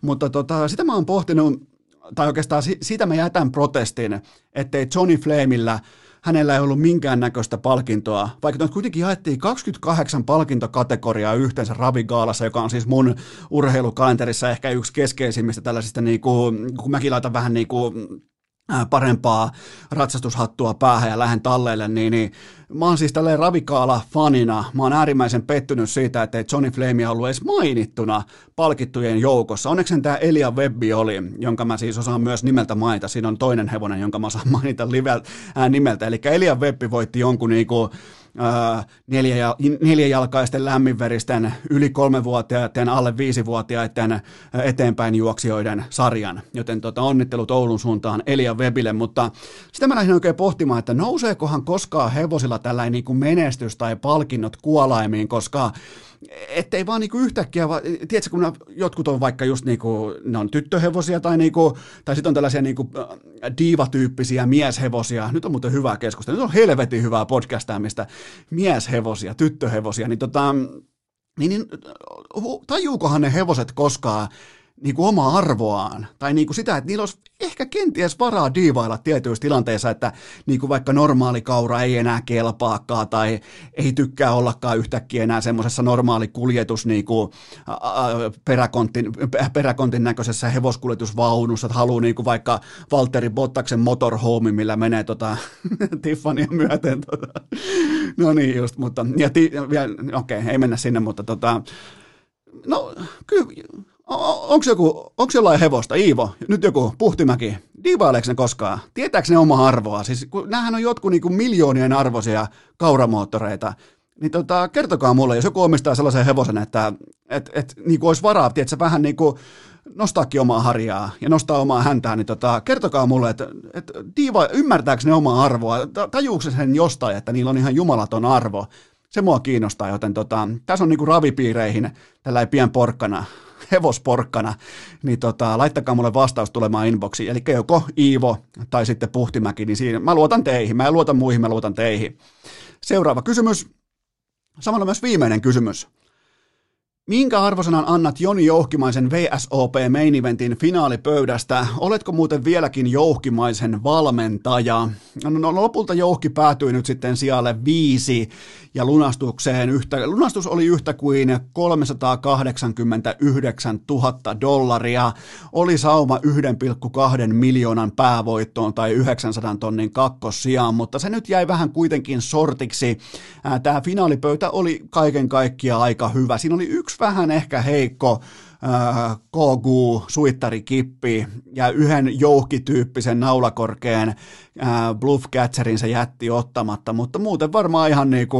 mutta tota, sitä mä oon pohtinut, tai oikeastaan siitä mä jätän protestin, ettei Johnny Flamella hänellä ei ollut minkäännäköistä palkintoa, vaikka nyt kuitenkin jaettiin 28 palkintokategoriaa yhteensä Ravigaalassa, joka on siis mun urheilukalenterissa ehkä yksi keskeisimmistä tällaisista, niin kuin, kun mäkin laitan vähän niin kuin parempaa ratsastushattua päähän ja lähden talleille, niin, niin mä oon siis tälleen ravikaala-fanina, mä oon äärimmäisen pettynyt siitä, että Johnny Flame ollut edes mainittuna palkittujen joukossa. Onneksi tämä Elia Webbi oli, jonka mä siis osaan myös nimeltä mainita. Siinä on toinen hevonen, jonka mä osaan mainita livel, ää, nimeltä. Eli Elia Webbi voitti jonkun niinku neljä, neljäjalkaisten lämminveristen yli kolmevuotiaiden, alle viisivuotiaiden eteenpäin juoksijoiden sarjan. Joten tota, onnittelut Oulun suuntaan Elia Webille, mutta sitä mä lähdin oikein pohtimaan, että nouseekohan koskaan hevosilla tällainen niin menestys tai palkinnot kuolaimiin, koska ettei vaan niinku yhtäkkiä, vaan, tiedätkö, kun jotkut on vaikka just niinku, ne on tyttöhevosia tai, niinku, tai sitten on tällaisia niinku diivatyyppisiä mieshevosia, nyt on muuten hyvää keskustelua, nyt on helvetin hyvää podcastaamista, mieshevosia, tyttöhevosia, niin tota, niin, niin tajuukohan ne hevoset koskaan niin kuin omaa arvoaan, tai niin kuin sitä, että niillä olisi ehkä kenties varaa diivailla tietyissä tilanteissa, että niin kuin vaikka normaali kaura ei enää kelpaakaan, tai ei tykkää ollakaan yhtäkkiä enää semmoisessa normaali kuljetus niin kuin, ä, peräkontin, peräkontin näköisessä hevoskuljetusvaunussa, että haluaa niin kuin vaikka Valtteri Bottaksen motorhome, millä menee tota, Tiffania myöten. Tota. No niin just, mutta, ja ti, okei, okay, ei mennä sinne, mutta tota, no kyllä, onko joku, onko jollain hevosta, Iivo, nyt joku Puhtimäki, divaileeko ne koskaan? Tietääkö ne oma arvoa? Siis kun näähän on jotkut niin miljoonien arvoisia kauramoottoreita, niin tota, kertokaa mulle, jos joku omistaa sellaisen hevosen, että et, et, niin kuin olisi varaa, tiedätkö, vähän niin kuin nostaakin omaa harjaa ja nostaa omaa häntää, niin tota, kertokaa mulle, että, että diiva, ymmärtääkö ne omaa arvoa, tajuuko sen jostain, että niillä on ihan jumalaton arvo, se mua kiinnostaa, joten tota, tässä on niinku ravipiireihin tällä pien porkkana, hevosporkkana, niin tota, laittakaa mulle vastaus tulemaan inboxiin, eli joko Iivo tai sitten Puhtimäki, niin siinä, mä luotan teihin, mä en luota muihin, mä luotan teihin. Seuraava kysymys, samalla myös viimeinen kysymys. Minkä arvosanan annat Joni Jouhkimaisen VSOP Main Eventin finaalipöydästä? Oletko muuten vieläkin Jouhkimaisen valmentaja? No, no lopulta Jouhki päätyi nyt sitten sijalle viisi ja lunastukseen yhtä, lunastus oli yhtä kuin 389 000 dollaria. Oli sauma 1,2 miljoonan päävoittoon tai 900 tonnin kakkossijaan, mutta se nyt jäi vähän kuitenkin sortiksi. Tämä finaalipöytä oli kaiken kaikkiaan aika hyvä. Siinä oli yksi vähän ehkä heikko äh, KG, suittarikippi ja yhden jouhkityyppisen naulakorkeen äh, bluffcatcherin se jätti ottamatta, mutta muuten varmaan ihan niinku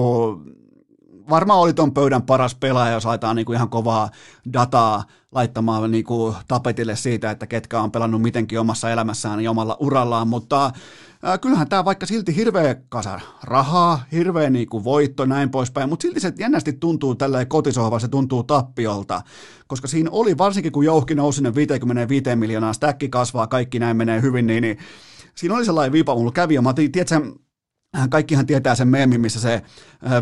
varmaan oli ton pöydän paras pelaaja, jos laitetaan niinku ihan kovaa dataa laittamaan niinku tapetille siitä, että ketkä on pelannut mitenkin omassa elämässään ja omalla urallaan, mutta ää, kyllähän tämä vaikka silti hirveä kasa. Rahaa, hirveä niinku voitto näin poispäin, mutta silti se jännästi tuntuu tällä kotisohvalla, se tuntuu tappiolta, koska siinä oli, varsinkin kun jouhki nousi sinne 55 miljoonaa, stäkki kasvaa, kaikki näin menee hyvin, niin, niin siinä oli sellainen viipa, mulla kävi, ja mä tiedätkö, Kaikkihan tietää sen meemin, missä se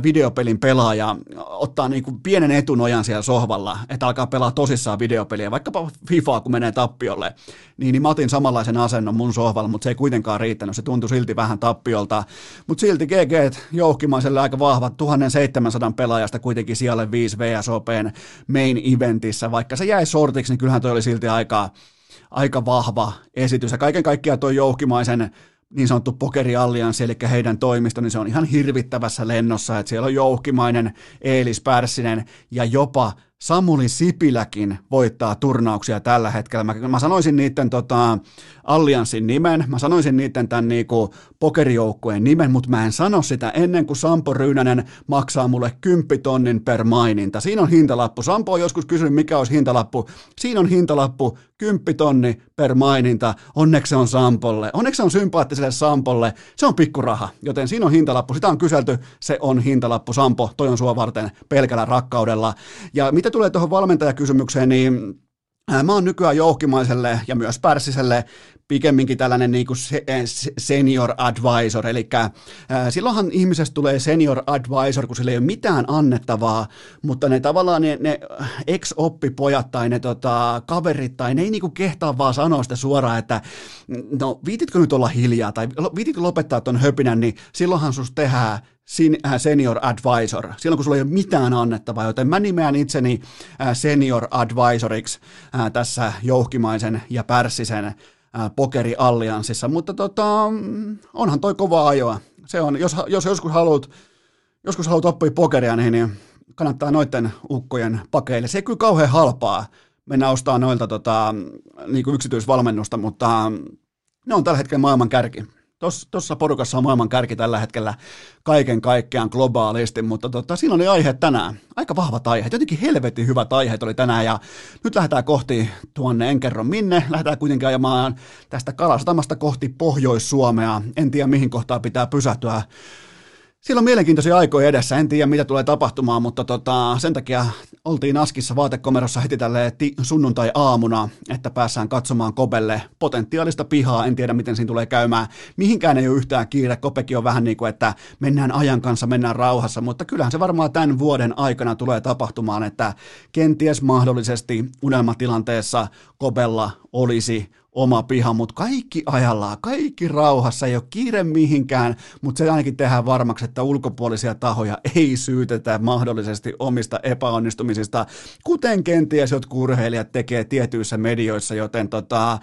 videopelin pelaaja ottaa niin kuin pienen etunojan siellä sohvalla, että alkaa pelaa tosissaan videopeliä, vaikkapa FIFAa, kun menee tappiolle. Niin, niin mä otin samanlaisen asennon mun sohvalla, mutta se ei kuitenkaan riittänyt, se tuntui silti vähän tappiolta. Mutta silti GG jouhkimaiselle aika vahva, 1700 pelaajasta kuitenkin siellä 5 VSOPn main eventissä, vaikka se jäi sortiksi, niin kyllähän toi oli silti aika, aika vahva esitys. Ja kaiken kaikkiaan toi jouhkimaisen niin sanottu pokeriallianssi, eli heidän toimisto, niin se on ihan hirvittävässä lennossa, että siellä on jouhkimainen Eelis Pärssinen ja jopa Samuli Sipiläkin voittaa turnauksia tällä hetkellä. Mä, mä sanoisin niiden tota, allianssin nimen, mä sanoisin niiden tämän niinku, pokerijoukkueen nimen, mutta mä en sano sitä ennen kuin Sampo Ryynänen maksaa mulle 10 tonnin per maininta. Siinä on hintalappu. Sampo on joskus kysynyt, mikä olisi hintalappu. Siinä on hintalappu 10 tonni per maininta. Onneksi se on Sampolle. Onneksi se on sympaattiselle Sampolle. Se on pikkuraha, joten siinä on hintalappu. Sitä on kyselty, se on hintalappu. Sampo, toi on sua varten pelkällä rakkaudella. Ja mitä tulee tuohon valmentajakysymykseen, niin Mä oon nykyään jouhkimaiselle ja myös Pärssiselle pikemminkin tällainen niin kuin senior advisor, eli silloinhan ihmisestä tulee senior advisor, kun sillä ei ole mitään annettavaa, mutta ne tavallaan ne, ne ex-oppipojat tai ne tota, kaverit tai ne ei niin kuin kehtaa vaan sanoa sitä suoraan, että no viititkö nyt olla hiljaa? Tai viititkö lopettaa ton höpinän, niin silloinhan sus tehdään senior advisor, silloin kun sulla ei ole mitään annettavaa, joten mä nimeän itseni äh, senior advisoriksi äh, tässä jouhkimaisen ja pärssisen pokeriallianssissa, mutta tota, onhan toi kova ajoa. Se on, jos, jos joskus haluat, joskus haluat oppia pokeria, niin, niin kannattaa noiden ukkojen pakeille. Se ei kyllä kauhean halpaa mennä ostaa noilta tota, niin kuin yksityisvalmennusta, mutta ne on tällä hetkellä maailman kärki. Tuossa porukassa on maailman kärki tällä hetkellä kaiken kaikkiaan globaalisti, mutta tota, siinä oli aihe tänään. Aika vahvat aiheet, jotenkin helvetin hyvät aiheet oli tänään ja nyt lähdetään kohti tuonne, en kerro minne, lähdetään kuitenkin ajamaan tästä Kalasatamasta kohti Pohjois-Suomea. En tiedä mihin kohtaan pitää pysähtyä Siellä on mielenkiintoisia aikoja edessä, en tiedä mitä tulee tapahtumaan, mutta tota, sen takia oltiin Askissa vaatekomerossa heti tälle sunnuntai-aamuna, että päässään katsomaan Kobelle potentiaalista pihaa, en tiedä miten siinä tulee käymään. Mihinkään ei ole yhtään kiire, Kopekin on vähän niin kuin, että mennään ajan kanssa, mennään rauhassa, mutta kyllähän se varmaan tämän vuoden aikana tulee tapahtumaan, että kenties mahdollisesti unelmatilanteessa Kobella olisi oma piha, mutta kaikki ajallaan, kaikki rauhassa, ei ole kiire mihinkään, mutta se ainakin tehdään varmaksi, että ulkopuolisia tahoja ei syytetä mahdollisesti omista epäonnistumisista, kuten kenties jotkut urheilijat tekee tietyissä medioissa, joten tota,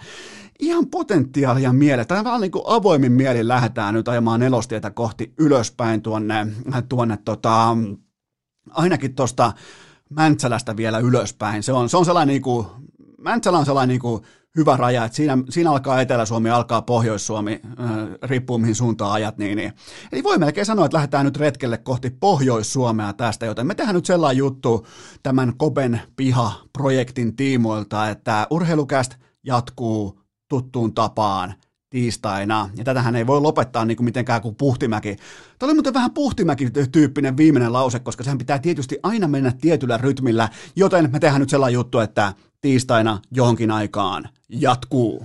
ihan potentiaalia mieleen. Tämä vähän niin kuin avoimin mielin lähdetään nyt ajamaan nelostietä kohti ylöspäin tuonne, tuonne tota, ainakin tuosta Mäntsälästä vielä ylöspäin. Se on, se on sellainen niin kuin, Mäntsälä on sellainen niin kuin hyvä raja, että siinä, siinä alkaa Etelä-Suomi, alkaa Pohjois-Suomi, äh, riippuu mihin suuntaan ajat. Niin, niin. Eli voi melkein sanoa, että lähdetään nyt retkelle kohti Pohjois-Suomea tästä, joten me tehdään nyt sellainen juttu tämän Kopen piha-projektin tiimoilta, että urheilukäst jatkuu tuttuun tapaan tiistaina, ja tätähän ei voi lopettaa niin kuin mitenkään kuin Puhtimäki. Tämä oli muuten vähän Puhtimäki-tyyppinen viimeinen lause, koska sehän pitää tietysti aina mennä tietyllä rytmillä, joten me tehdään nyt sellainen juttu, että tiistaina johonkin aikaan jatkuu.